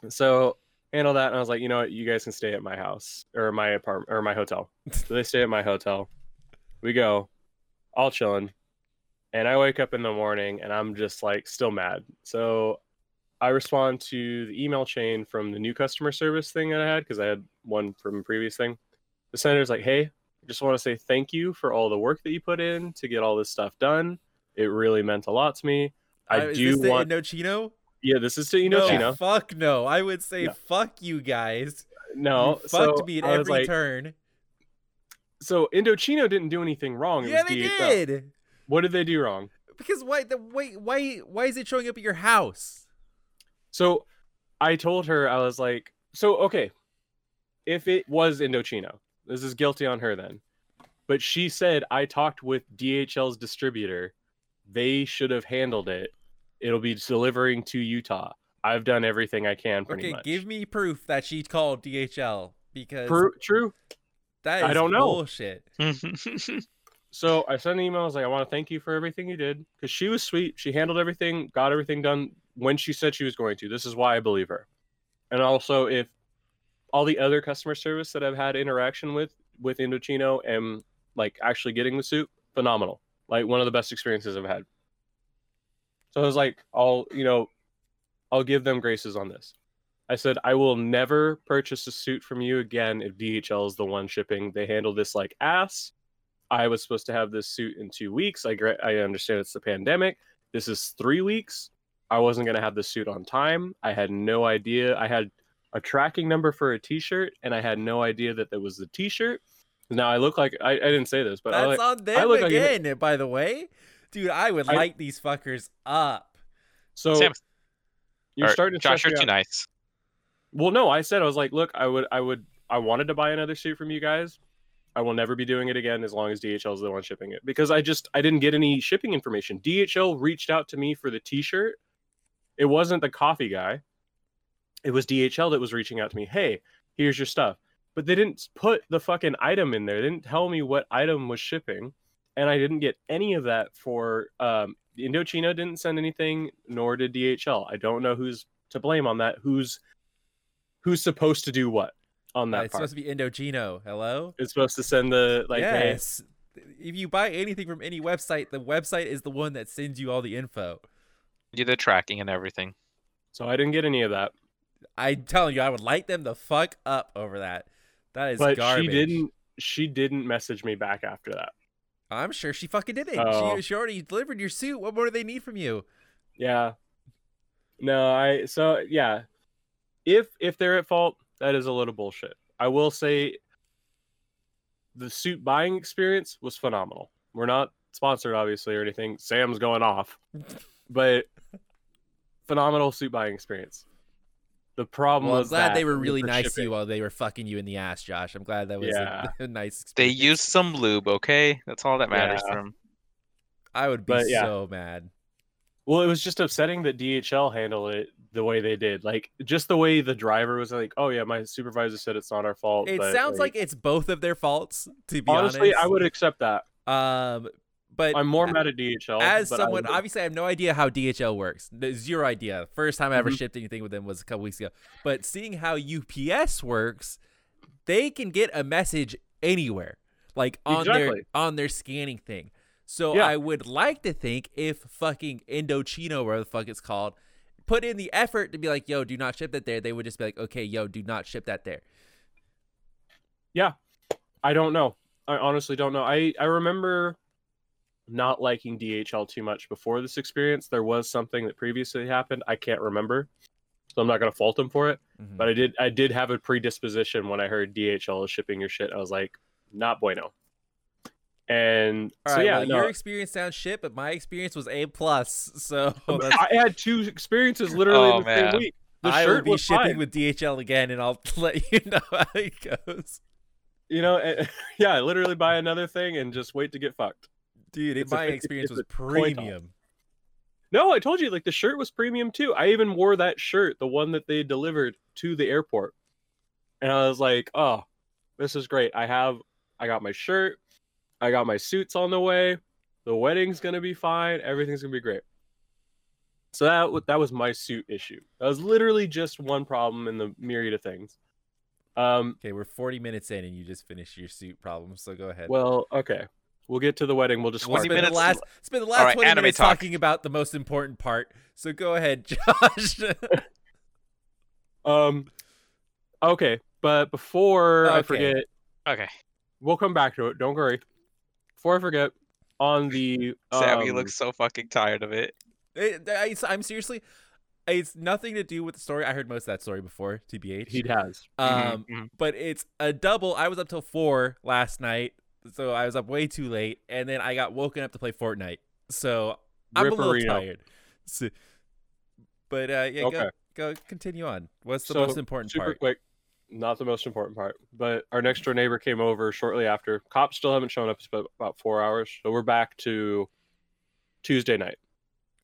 So handle that, and I was like, you know what, you guys can stay at my house or my apartment or my hotel. so they stay at my hotel. We go, all chilling, and I wake up in the morning and I'm just like still mad. So I respond to the email chain from the new customer service thing that I had because I had one from a previous thing. The senator's like, hey, I just want to say thank you for all the work that you put in to get all this stuff done. It really meant a lot to me. I Uh, is do this want. the Indochino? yeah, this is to no, Indochino. fuck no. I would say No. fuck you guys. No, you so fucked me at every like, turn. so Indochino didn't do anything wrong. It Yeah, was they DHL. did. What did they do wrong? Because why the wait why why is it showing up at your house? So I told her I was like, so okay, if it was Indochino, this is guilty on her then. But she said I talked with DHL's distributor. They should have handled it. It'll be delivering to Utah. I've done everything I can pretty Okay, much. give me proof that she called DHL because Pro- true. that is I don't know. bullshit. So I sent an email. I was like, I want to thank you for everything you did because she was sweet. She handled everything, got everything done when she said she was going to. This is why I believe her. And also, if all the other customer service that I've had interaction with with Indochino and like actually getting the suit, phenomenal. Like one of the best experiences I've had. So I was like, I'll you know, I'll give them graces on this. I said I will never purchase a suit from you again if DHL is the one shipping. They handle this like ass. I was supposed to have this suit in two weeks. I gra- I understand it's the pandemic. This is three weeks. I wasn't gonna have the suit on time. I had no idea. I had a tracking number for a T-shirt, and I had no idea that that was the T-shirt. Now I look like I, I didn't say this, but I That's like, on them look like an- again, eh, by the way. Dude, I would I- light these fuckers up. so Sam, you're or, starting to Josh, you're too out. nice. Well, no, I said I was like, look, I would, I would, I wanted to buy another suit from you guys. I will never be doing it again as long as DHL is the one shipping it because I just I didn't get any shipping information. DHL reached out to me for the T-shirt. It wasn't the coffee guy. It was DHL that was reaching out to me. Hey, here's your stuff. But they didn't put the fucking item in there. They didn't tell me what item was shipping, and I didn't get any of that for um, Indochino. Didn't send anything, nor did DHL. I don't know who's to blame on that. Who's who's supposed to do what on Uh, that it's part? supposed to be Indochino. Hello? It's supposed to send the like, hey, yes. If you buy anything from any website, the website is the one that sends you all the info. Do the tracking and everything. so I didn't get any of that. I'm telling you, I would light them the fuck up over that. That is but garbage. she didn't. She didn't message me back after that. I'm sure she fucking did it. Oh. She, she already delivered your suit. What more do they need from you? Yeah. No, I so yeah. If if they're at fault, that is a little bullshit. I will say the suit buying experience was phenomenal. We're not sponsored obviously or anything. Sam's going off. But phenomenal suit buying experience. The problem Well, I'm was glad that they were really the nice to you while they were fucking you in the ass, Josh. I'm glad that was a- Yeah. a, nice They used some lube, okay? That's all that matters Yeah. to them. I would be but yeah. so mad. Well, it was just upsetting that DHL handled it the way they did. Like just the way the driver was like, "Oh yeah, my supervisor said it's not our fault." It but, sounds like it's both of their faults, to be honestly, honest. I would accept that. Um, but I'm more mad at DHL. as I someone, would- obviously, I have no idea how DHL works. Zero idea. First time I ever Mhm. shipped anything with them was a couple weeks ago. But seeing how UPS works, they can get a message anywhere, like on their on their scanning thing. So Yeah. I would like to think if fucking Indochino, whatever the fuck it's called, put in the effort to be like, "Yo, do not ship that there," they would just be like, "Okay, yo, do not ship that there." Yeah. I don't know. I honestly don't know. I I remember not liking DHL too much before this experience. There was something that previously happened. I can't remember, so I'm not gonna fault them for it. Mhm. But I did I did have a predisposition when I heard DHL is shipping your shit. I was like, not bueno. And All so right, yeah, well, no, your experience sounds shit, but my experience was A plus. So that's I had two experiences literally Oh, in the man. same week. The I will shirt be was shipping fine. with DHL again, and I'll let you know how it goes. you know, eh, eh, and, yeah, literally buy another thing and just wait to get fucked. Dude, it, It's a my fifty- experience it's was a coin toss. premium. No, I told you, like the shirt was premium too. I even wore that shirt, the one that they delivered to the airport, and I was like, "Oh, this is great. I have, I got my shirt, I got my suits on the way. The wedding's gonna be fine. Everything's gonna be great." So that that was my suit issue. That was literally just one problem in the myriad of things. Um, Okay, we're 40 minutes in and you just finished your suit problem, so go ahead. well, okay, we'll get to the wedding. We'll just We'll start spend spend there. the minutes- last spend the last Alright, 20 minutes talk. talking about the most important part. So go ahead, Josh. Um, okay, but before I forget, Okay. we'll come back to it. Don't worry. Before I forget, on the Sammy um, looks so fucking tired of it. It- I, am seriously it's nothing to do with the story. I heard most of that story before, TBH. he has. Um, Mhm, mhm. but it's a double. I was up till four last night, so I was up way too late, and then I got woken up to play Fortnite. So I'm a little tired. So, but uh, yeah, Okay. go go continue on. What's the So, most important Super part? quick, not the most important part, but our next door neighbor came over shortly after. Cops still haven't shown up. It's been about four hours, so we're back to Tuesday night.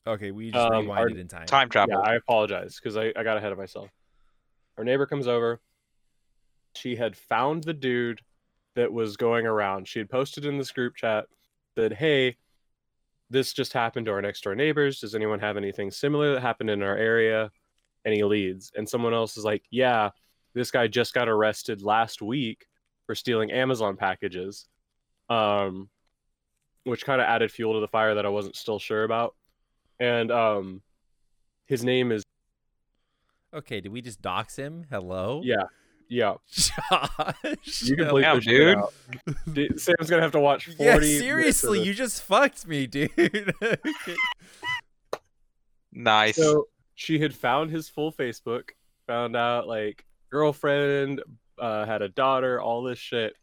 Okay, we just Um, our- rewinded in time. Time travel. Yeah, I apologize because I, I got ahead of myself. Our neighbor comes over. She had found the dude that was going around. She had posted in this group chat that, hey, this just happened to our next door neighbors. Does anyone have anything similar that happened in our area? Any leads? And someone else is like, yeah, this guy just got arrested last week for stealing Amazon packages. Um, which kind of added fuel to the fire that I wasn't still sure about. And um, his name is Okay, did we just dox him? Hello, yeah, yeah. Josh. You can No. bleep Damn, this shit dude. out. Dude, Sam's gonna have to watch forty. Yeah, minutes of seriously, you just fucked me, dude. Okay. Nice. So she had found his full Facebook, found out like girlfriend, uh, had a daughter, all this shit,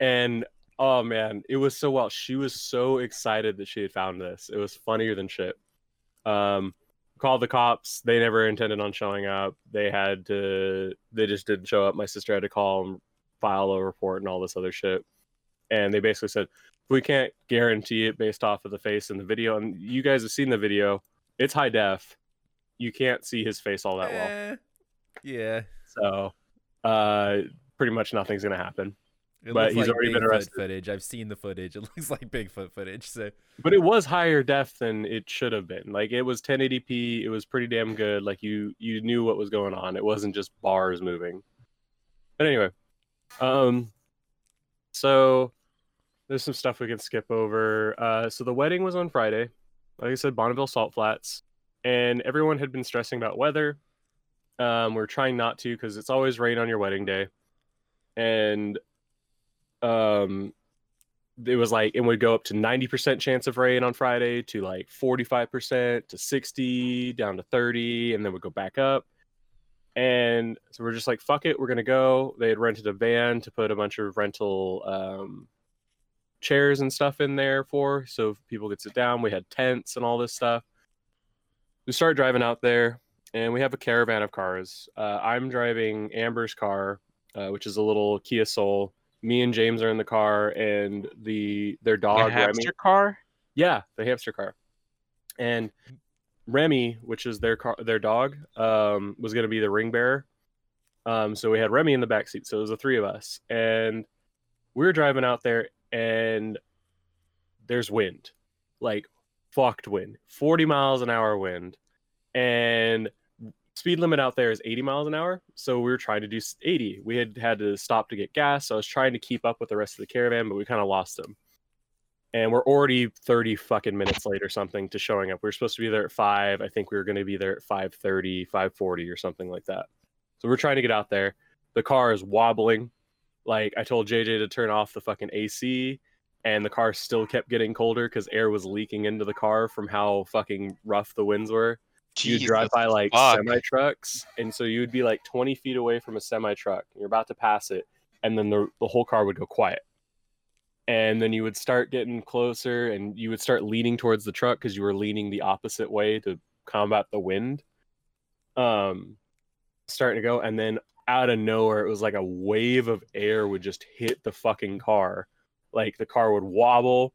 and oh man, it was so well. She was so excited that she had found this. It was funnier than shit. Um, called the cops. They never intended on showing up. They had to. They just didn't show up. My sister had to call and file a report and all this other shit. And they basically said we can't guarantee it based off of the face in the video. And you guys have seen the video. It's high def. You can't see his face all that well. Eh, yeah. So, uh, pretty much nothing's gonna happen. It But he's like already been Bigfoot arrested. Footage. I've seen the footage. It looks like Bigfoot footage. So But it was higher def than it should have been. Like it was 1080p. It was pretty damn good. Like you you knew what was going on. It wasn't just bars moving. But anyway, um, so there's some stuff we can skip over. Uh, so the wedding was on Friday. Like I said, Bonneville Salt Flats, and everyone had been stressing about weather. Um, we're trying not to because it's always rain on your wedding day, and um, it was like it would go up to 90% chance of rain on Friday to like 45% to 60 down to 30 and then we'd go back up. And so we're just like fuck it, we're to go. They had rented a van to put a bunch of rental um chairs and stuff in there for so people could sit down. We had tents and all this stuff. We started driving out there and we have a caravan of cars. Uh, I'm driving Amber's car, uh, which is a little Kia Soul me and James are in the car, and the their dog Remy. hamster car. Yeah, the hamster car, and Remy, which is their car, their dog, um, was going to be the ring bearer. Um, so we had Remy in the back seat, so it was the three of us, and we were driving out there, and there's wind, like fucked wind, forty miles an hour wind, and speed limit out there is 80 miles an hour. So we were trying to do 80 we had had to stop to get gas. So i was trying to keep up with the rest of the caravan but we kind of lost them. And we're already 30 fucking minutes late or something to showing up. We were supposed to be there at 5 i think we were going to be there at 5.30 5.40 or something like that. So we're trying to get out there. The car is wobbling. Like i told jj to turn off the fucking ac and the car still kept getting colder because air was leaking into the car from how fucking rough the winds were you drive by like fuck. semi trucks, and so you would be like 20 feet away from a semi truck. You're about to pass it, and then the, the whole car would go quiet. And then you would start getting closer, and you would start leaning towards the truck because you were leaning the opposite way to combat the wind. Um, starting to go, and then out of nowhere, it was like a wave of air would just hit the fucking car. Like the car would wobble,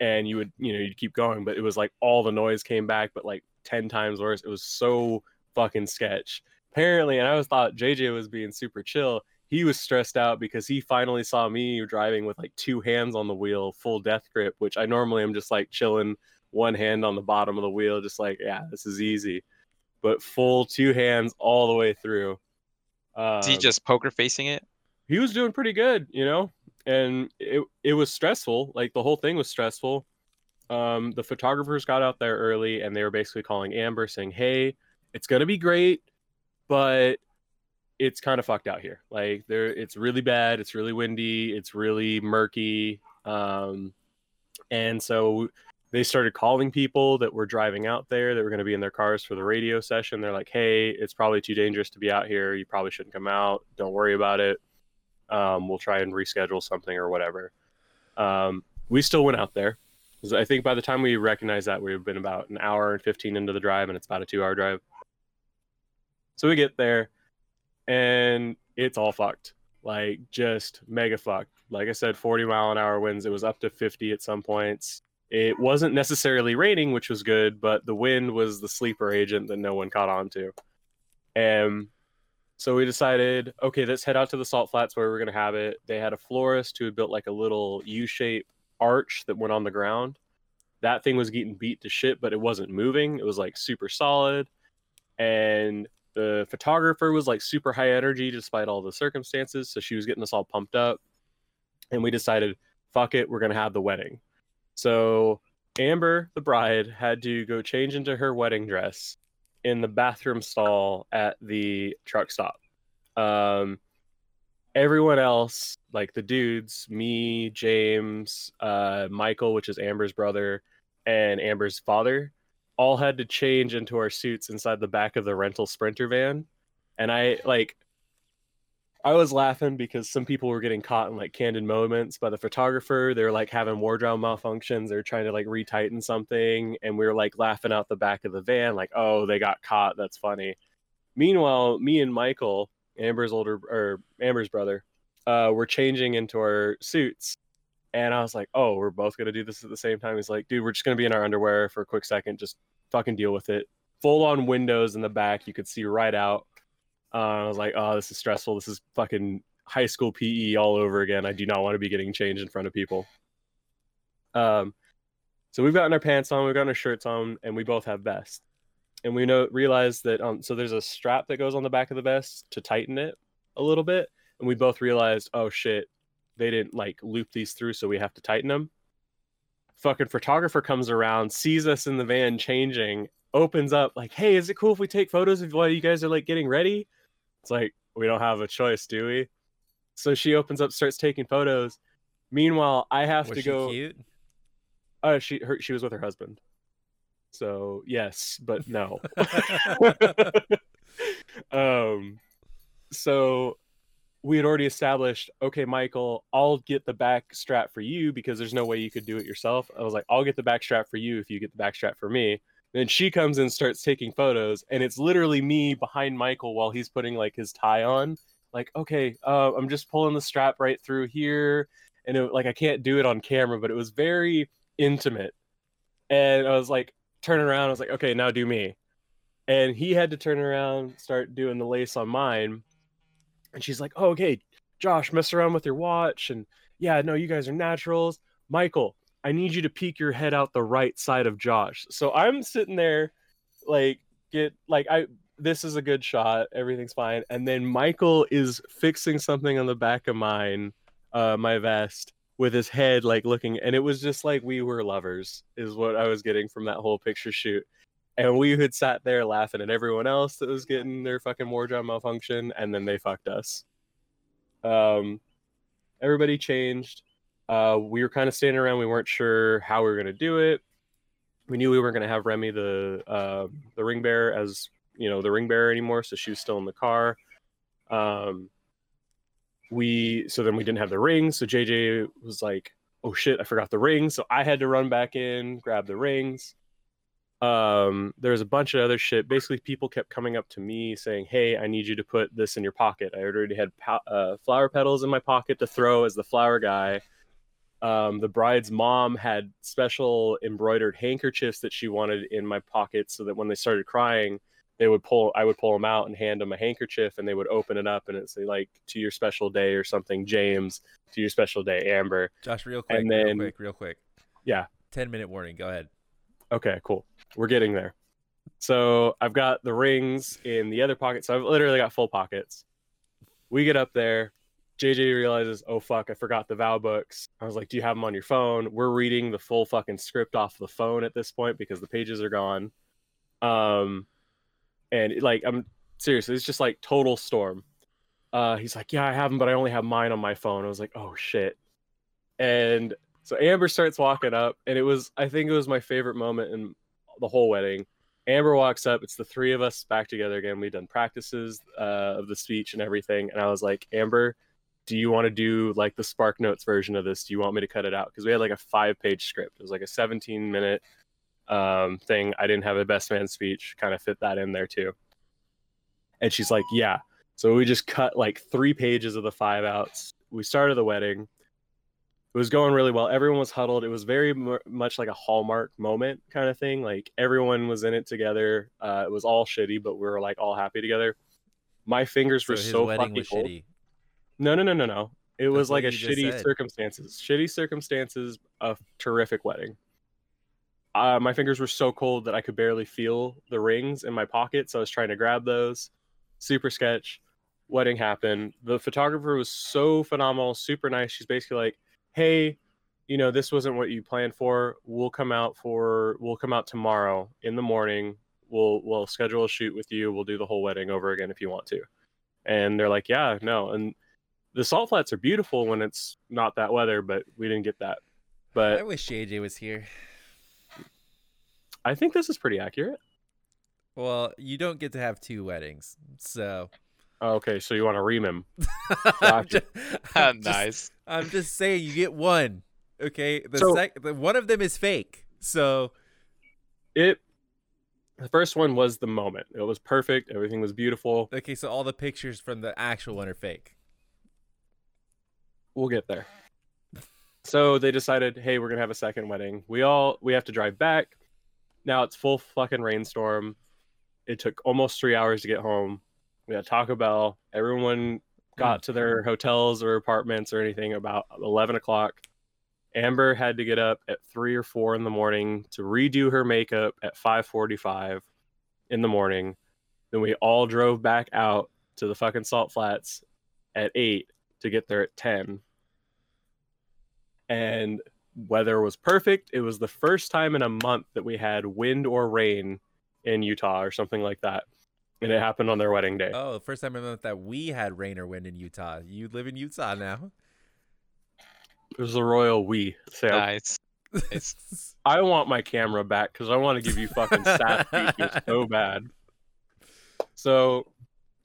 and you would, you know, you'd keep going, but it was like all the noise came back, but like 10 times worse. It was so fucking sketch. Apparently, and I always thought JJ was being super chill. He was stressed out because he finally saw me driving with like two hands on the wheel, full death grip, which I normally am just like chilling, one hand on the bottom of the wheel, just like, yeah, this is easy. But full two hands all the way through. Um, is he just poker facing it? He was doing pretty good, you know, and it it was stressful. Like the whole thing was stressful. Um, the photographers got out there early, and they were basically calling Amber, saying, "Hey, it's gonna be great, but it's kind of fucked out here. Like there, it's really bad. It's really windy. It's really murky. Um, and so they started calling people that were driving out there that were going to be in their cars for the radio session. They're like, "Hey, it's probably too dangerous to be out here. You probably shouldn't come out. Don't worry about it. Um, we'll try and reschedule something or whatever." Um, we still went out there. I think by the time we recognized that, we've been about an hour and 15 into the drive, and it's about a two hour drive. So we get there and it's all fucked. Like just mega fucked. Like I said, 40 mile an hour winds. It was up to 50 at some points. It wasn't necessarily raining, which was good, but the wind was the sleeper agent that no one caught on to. And so we decided, okay, let's head out to the salt flats where we're gonna have it. They had a florist who had built like a little U-shaped arch that went on the ground. That thing was getting beat to shit, but it wasn't moving. It was like super solid. And the photographer was like super high energy despite all the circumstances so she was getting us all pumped up and we decided fuck it we're gonna have the wedding so amber the bride had to go change into her wedding dress in the bathroom stall at the truck stop um, everyone else like the dudes me james uh, michael which is amber's brother and amber's father all had to change into our suits inside the back of the rental sprinter van. And i like i was laughing because some people were getting caught in like candid moments by the photographer. They were like having wardrobe malfunctions. They're trying to like retighten something. And we were like laughing out the back of the van like oh they got caught. That's funny. Meanwhile me and michael amber's older or amber's brother uh, were changing into our suits and I was like, oh, we're both gonna do this at the same time. He's like, dude, we're just gonna be in our underwear for a quick second. Just fucking deal with it. Full on windows in the back, you could see right out. Uh, I was like, oh, this is stressful. This is fucking high school PE all over again. I do not want to be getting changed in front of people. Um, so we've gotten our pants on, we've gotten our shirts on, and we both have vests. And we know realize that um, so there's a strap that goes on the back of the vest to tighten it a little bit, and we both realized, oh shit, they didn't like loop these through, so we have to tighten them. Fucking photographer comes around, sees us in the van changing, opens up like, "Hey, is it cool if we take photos of while you guys are like getting ready?" It's like we don't have a choice, do we? So she opens up, starts taking photos. Meanwhile, I have Was to go. Cute? Uh, she her she was with her husband. So yes, but no. um, so we had already established, okay, Michael, I'll get the back strap for you because there's no way you could do it yourself. I was like, I'll get the back strap for you if you get the back strap for me. Then she comes and starts taking photos, and it's literally me behind Michael while he's putting like his tie on. Like, okay, uh, I'm just pulling the strap right through here, and it, like I can't do it on camera, but it was very intimate. And I was like, turn around. I was like, okay, now do me. And he had to turn around, start doing the lace on mine and she's like, oh, okay, Josh, mess around with your watch. And yeah, no, you guys are naturals. Michael, I need you to peek your head out the right side of Josh. So I'm sitting there, like, get, like, I, this is a good shot. Everything's fine. And then Michael is fixing something on the back of mine, uh, my vest, with his head, like, looking. And it was just like we were lovers, is what I was getting from that whole picture shoot and we had sat there laughing at everyone else that was getting their fucking wardrobe malfunction, and then they fucked us. Um, everybody changed. Uh, we were kind of standing around. We weren't sure how we were gonna do it. We knew we weren't gonna have Remy the uh, the ring bearer as you know the ring bearer anymore, so she was still in the car. Um, we so then we didn't have the ring, so JJ was like, "Oh shit, I forgot the ring." So I had to run back in, grab the rings. Um there was a bunch of other shit. Basically people kept coming up to me saying hey i need you to put this in your pocket. I already had uh, flower petals in my pocket to throw as the flower guy. Um, the bride's mom had special embroidered handkerchiefs that she wanted in my pocket so that when they started crying they would pull i would pull them out and hand them a handkerchief and they would open it up and it'd say like to your special day or something james to your special day amber josh real quick and then real quick real quick yeah 10 minute warning go ahead Okay, cool. We're getting there. So I've got the rings in the other pocket. So I've literally got full pockets. We get up there. JJ realizes, oh fuck, I forgot the vow books. I was like, do you have them on your phone? We're reading the full fucking script off the phone at this point because the pages are gone. Um, and like I'm seriously, it's just like total storm. Uh, he's like, yeah, I have them, but I only have mine on my phone. I was like, oh shit. And so Amber starts walking up, and it was, I think it was my favorite moment in the whole wedding. Amber walks up. It's the three of us back together again. We've done practices uh, of the speech and everything. And I was like, Amber, do you want to do like the Spark Notes version of this? Do you want me to cut it out? Because we had like a five page script. It was like a 17 minute um, thing. I didn't have a best man speech, kind of fit that in there too. And she's like, yeah. So we just cut like three pages of the five outs. We started the wedding it was going really well. Everyone was huddled. It was very m- much like a hallmark moment kind of thing. Like everyone was in it together. Uh, it was all shitty, but we were like all happy together. My fingers were so fucking cold. Shitty. No, no, no, no, no. It That's was like a shitty circumstances. Shitty circumstances. A terrific wedding. Uh, my fingers were so cold that I could barely feel the rings in my pocket. So I was trying to grab those. Super sketch. Wedding happened. The photographer was so phenomenal, super nice. She's basically like, hey, you know, this wasn't what you planned for. We'll come out for we'll come out tomorrow in the morning. We'll we'll schedule a shoot with you. We'll do the whole wedding over again if you want to. And they're like, yeah, no. And the salt flats are beautiful when it's not that weather, but we didn't get that. But I wish JJ was here. I think this is pretty accurate. Well, you don't get to have two weddings, so oh, Okay, so you want to ream him? I'm just, I'm ah, nice. Just, I'm just saying you get one. Okay, the so, sec, the, one of them is fake. So it the first one was the moment. It was perfect. Everything was beautiful. Okay, so all the pictures from the actual one are fake. We'll get there. So they decided, hey, we're gonna have a second wedding. We all we have to drive back. Now it's full fucking rainstorm. It took almost three hours to get home we had Taco Bell. Everyone got to their hotels or apartments or anything about 11 o'clock. Amber had to get up at three or four in the morning to redo her makeup at 5:45 in the morning. Then we all drove back out to the fucking Salt Flats at eight to get there at 10. And weather was perfect. It was the first time in a month that we had wind or rain in Utah or something like that and it happened on their wedding day. Oh, the first time I remember that we had rain or wind in Utah. You live in Utah now. It was the royal we. Sam. Nice. I want my camera back because I want to give you fucking stat features so bad. So,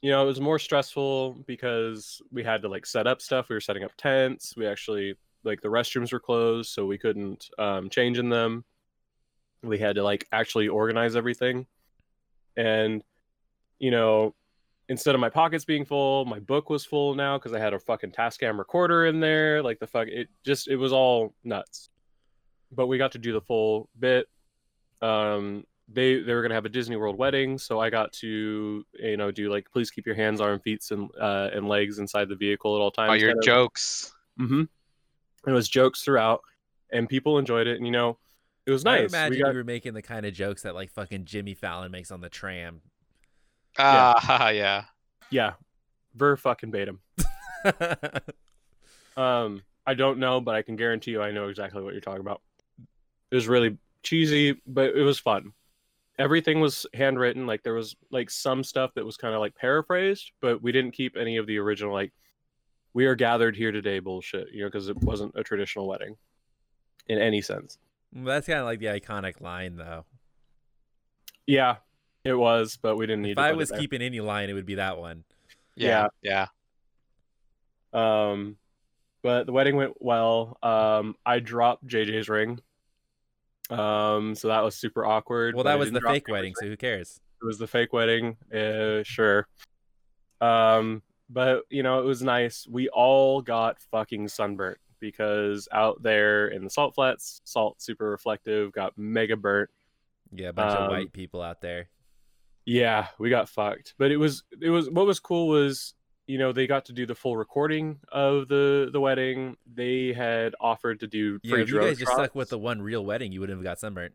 you know, it was more stressful because we had to like set up stuff. We were setting up tents. We actually like the restrooms were closed, so we couldn't um, change in them. We had to like actually organize everything, and you know, instead of my pockets being full, my book was full now because I had a fucking Tascam recorder in there. Like the fuck, it just it was all nuts. But we got to do the full bit. Um, they they were gonna have a Disney World wedding, so I got to you know do like please keep your hands, arms, feet, and uh, and legs inside the vehicle at all times. Oh, your jokes. Mm-hmm. It was jokes throughout, and people enjoyed it. And you know, it was nice. I imagine we got... you were making the kind of jokes that like fucking Jimmy Fallon makes on the tram Ah, uh, yeah. Yeah. Ver fucking bait him. um, I don't know, but I can guarantee you I know exactly what you're talking about. It was really cheesy, but it was fun. Everything was handwritten. Like there was like some stuff that was kind of like paraphrased, but we didn't keep any of the original like we are gathered here today bullshit, you know, because it wasn't a traditional wedding in any sense. That's kind of like the iconic line, though. Yeah, it was, but we didn't need. If I was keeping any line, it would be that one. Yeah, yeah. Um, but the wedding went well. Um, I dropped JJ's ring. Um, so that was super awkward. Well, that was the fake wedding, so who cares? It was the fake wedding. Uh, sure. Um, but you know, it was nice. We all got fucking sunburnt because out there in the salt flats, salt super reflective, got mega burnt. Yeah, a bunch um, of white people out there. Yeah, we got fucked. But it was it was what was cool was you know they got to do the full recording of the the wedding. They had offered to do yeah. If you guys just stuck with the one real wedding, you wouldn't have got sunburnt.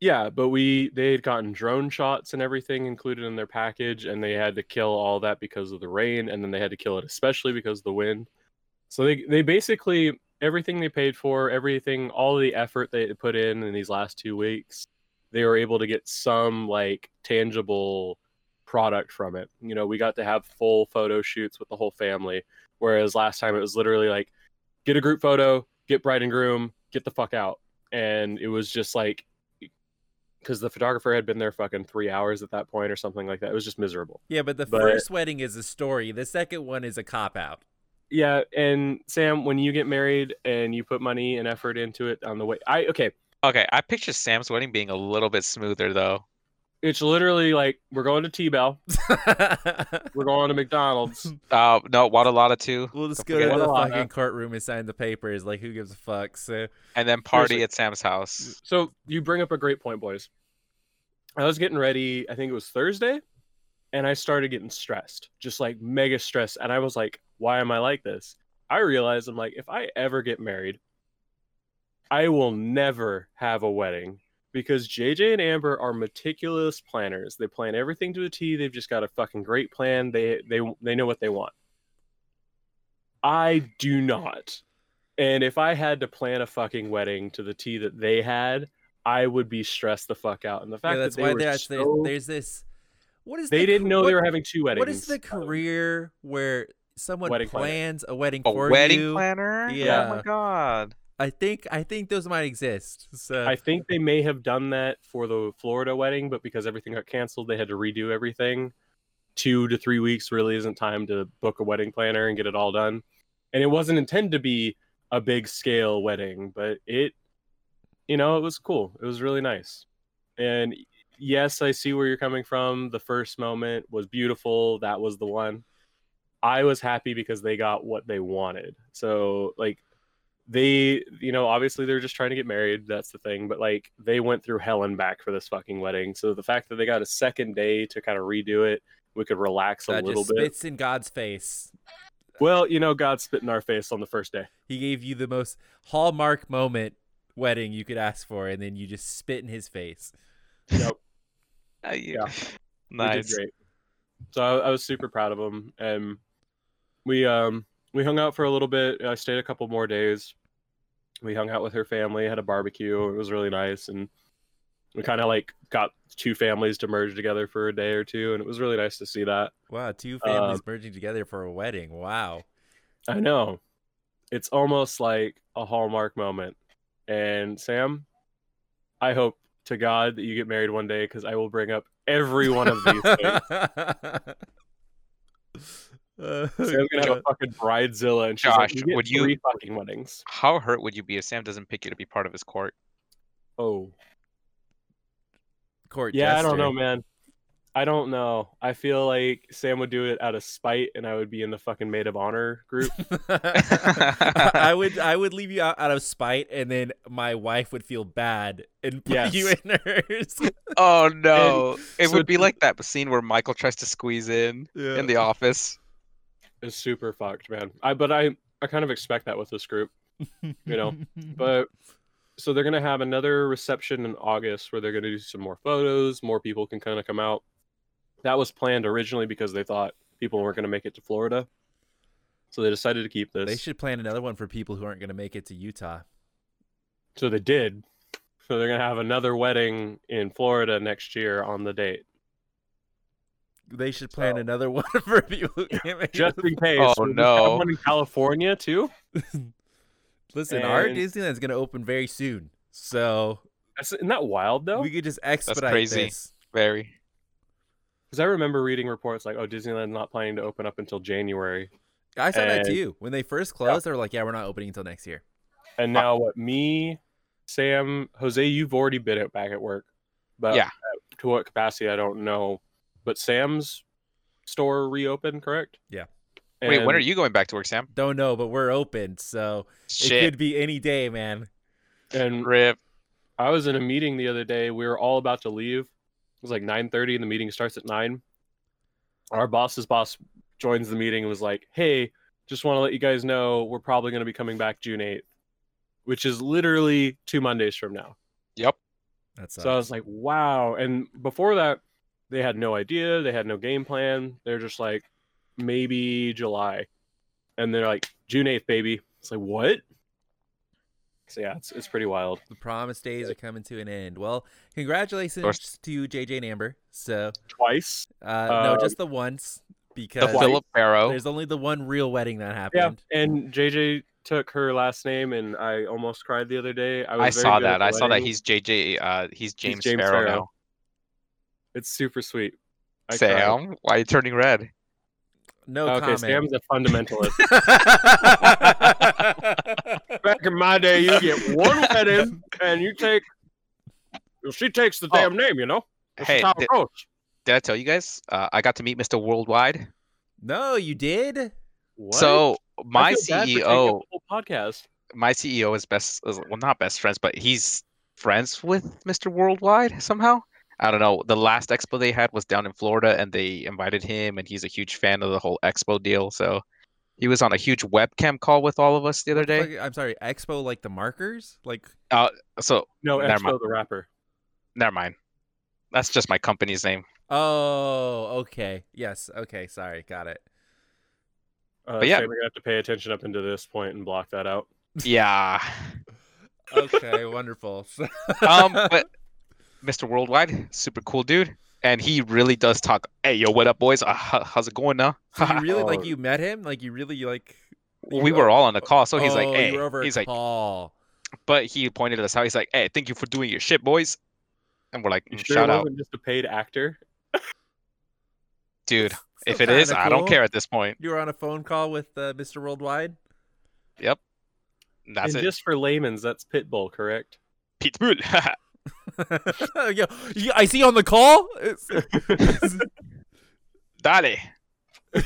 Yeah, but we they had gotten drone shots and everything included in their package, and they had to kill all that because of the rain, and then they had to kill it especially because of the wind. So they they basically everything they paid for, everything, all the effort they put in in these last two weeks, they were able to get some like tangible product from it. You know, we got to have full photo shoots with the whole family, whereas last time it was literally like get a group photo, get bride and groom, get the fuck out, and it was just like because the photographer had been there fucking three hours at that point or something like that. It was just miserable. Yeah, but the But- first wedding is a story. The second one is a cop out. Yeah, and Sam, when you get married and you put money and effort into it on the way, I okay, Okay, I picture Sam's wedding being a little bit smoother though. It's literally like we're going to T Bell, we're going to McDonald's. Uh, no, Guadalajara too, we'll just Don't go to the Guadalajara. fucking courtroom and sign the papers. Like, who gives a fuck? So, and then party Seriously. at Sam's house. So you bring up a great point, boys. I was getting ready, I think it was Thursday, and I started getting stressed, just like mega stressed. And I was like, why am I like this? I realized I'm like, if I ever get married, I will never have a wedding because JJ and Amber are meticulous planners. They plan everything to a T. They've just got a fucking great plan. They they they know what they want. I do not. And if I had to plan a fucking wedding to the T that they had, I would be stressed the fuck out. And the fact yeah, that's that they why were there's, so, there's this. What is they the didn't know what, they were having two weddings. What is the career where someone Wedding planner. plans a wedding A for wedding you? planner? Oh my god. I think I think those might exist. So I think they may have done that for the Florida wedding, but because everything got canceled, they had to redo everything. Two to three weeks really isn't time to book a wedding planner and get it all done. And it wasn't intended to be a big scale wedding, but it, you know, it was cool. It was really nice. And yes, I see where you're coming from. The first moment was beautiful. That was the one. I was happy because they got what they wanted. So, like, they you know obviously they're just trying to get married that's the thing but like they went through hell and back for this fucking wedding so the fact that they got a second day to kind of redo it we could relax a little just bit spits in God's face. well you know god spit in our face on the first day He gave you the most hallmark moment wedding you could ask for, and then you just spit in his face. yep Uh, yeah. Yeah. we did Nice. great so I, I was super proud of him and we um we hung out for a little bit i stayed a couple more days we hung out with her family had a barbecue it was really nice and we kind of like got two families to merge together for a day or two and it was really nice to see that Wow, two Um, families merging together for a wedding. Wow. I know. It's almost like a hallmark moment. And Sam, I hope to God that you get married one day because I will bring up every one of these things. Oh, Sam's gonna have a fucking bridezilla, and she's like, "You get would you- three fucking weddings?" How hurt would you be if Sam doesn't pick you to be part of his court? Oh, Court yeah. I don't know, man. I don't know. I feel like Sam would do it out of spite, and I would be in the fucking maid of honor group. I would I would leave you out, out of spite, and then my wife would feel bad and put you in hers. Oh no! it so would be to- like that scene where Michael tries to squeeze in Yeah. in the office. It's super fucked, man. I but I I kind of expect that with this group. you know, but so they're gonna have another reception in August where they're gonna do some more photos. More people can kind of come out. That was planned originally because they thought people weren't gonna make it to Florida, so they decided to keep this. they should plan another one for people who aren't going to make it to Utah. So they did. So they're gonna have another wedding in Florida next year on the date, They should plan So- another one for people who can't make just it. in case. Oh, So no. One in California too. Listen, our And- Disneyland's going to open very soon, so That's, isn't that wild though? we could just expedite crazy. this. Very. Because I remember reading reports like, "Oh, Disneyland's not planning to open up until January." I saw that And- too. When they first closed, they were like, "Yeah, we're not opening until next year." And now what? Me, Sam, Jose, you've already been at back at work, but Yeah. to what capacity I don't know. But Sam's store reopened, correct? Yeah. Wait, when are you going back to work, Sam? Don't know, but we're open, so it could be any day, man. And Rip. I was in a meeting the other day. We were all about to leave. It was like nine thirty, and the meeting starts at nine. Our boss's boss joins the meeting and was like, "Hey, just want to let you guys know we're probably going to be coming back June eighth, which is literally two Mondays from now." Yep. That's So I was like, wow. And before that, they had no idea. They had no game plan. They're just like, maybe July. And they're like, June 8th, baby. It's like, what? So yeah, it's, it's pretty wild. the promised days are coming to an end. Well, congratulations to JJ and Amber. So Twice. uh, no, Uh, just the once because The because Philip Barrow. there's only the one real wedding that happened. Yeah. And JJ took her last name, and I almost cried the other day. I, was I very saw good that. the I saw that he's JJ. Uh, he's James, James Sparrow, Sparrow. Now. It's super sweet. I cried. Sam, why are you turning red? No okay, comment. Sam's a fundamentalist. Back in my day, you get one wedding, and you take. Well, she takes the Oh. damn name, you know. That's Hey, just how did- Did I tell you guys? Uh, I got to meet Mr. Worldwide. no, you did. What? So I my feel bad for CEO, whole podcast. my CEO is best. Well, not best friends, but he's friends with Mr. Worldwide somehow. I don't know. The last expo they had was down in Florida, and they invited him, and he's a huge fan of the whole expo deal. So he was on a huge webcam call with all of us the other day. I'm sorry, Expo like the markers? Like So No, Never Expo mind. the rapper. never mind. That's just my company's name. Oh, okay. Yes, okay, sorry, got it. Uh, But yeah. We're gonna have to pay attention up into this point and block that out. Yeah. Okay, wonderful. um, but Mr. Worldwide, super cool dude, and he really does talk. Hey, yo, what up, boys? Uh, how's it going now? So you really like Oh. you met him? Like you really like you we were all on the call, so he's like, Oh, hey, you were over a he's like, call. but he pointed us out. He's like, hey, thank you for doing your shit, boys. And we're like, You "Mm, sure shout out, wasn't just a paid actor? dude. If it is, kinda I don't care at this point. You were on a phone call with uh, Mr. Worldwide. Yep. That's and it. just for layman's, that's Pitbull, correct? Pitbull. yeah, yeah, I see on the call. It's- Dale.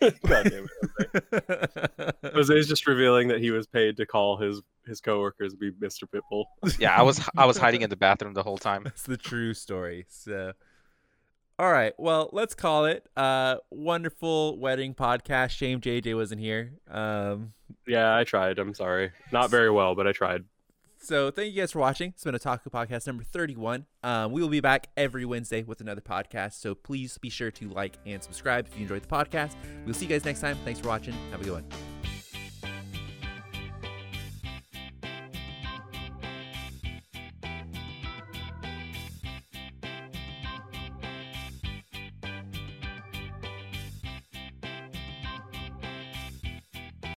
God damn it. Jose's just revealing that he was paid to call his his coworkers be Mr. Pitbull. Yeah, I was I was hiding in the bathroom the whole time. That's the true story. So, all right. Well, let's call it. Uh, wonderful wedding podcast. Shame JJ wasn't here. Um, Yeah, I tried. I'm sorry. Not very well, but I tried. So thank you guys for watching. It's been a Taco podcast number 31. Um, we will be back every Wednesday with another podcast. So please be sure to like and subscribe if you enjoyed the podcast. We'll see you guys next time. Thanks for watching. Have a good one.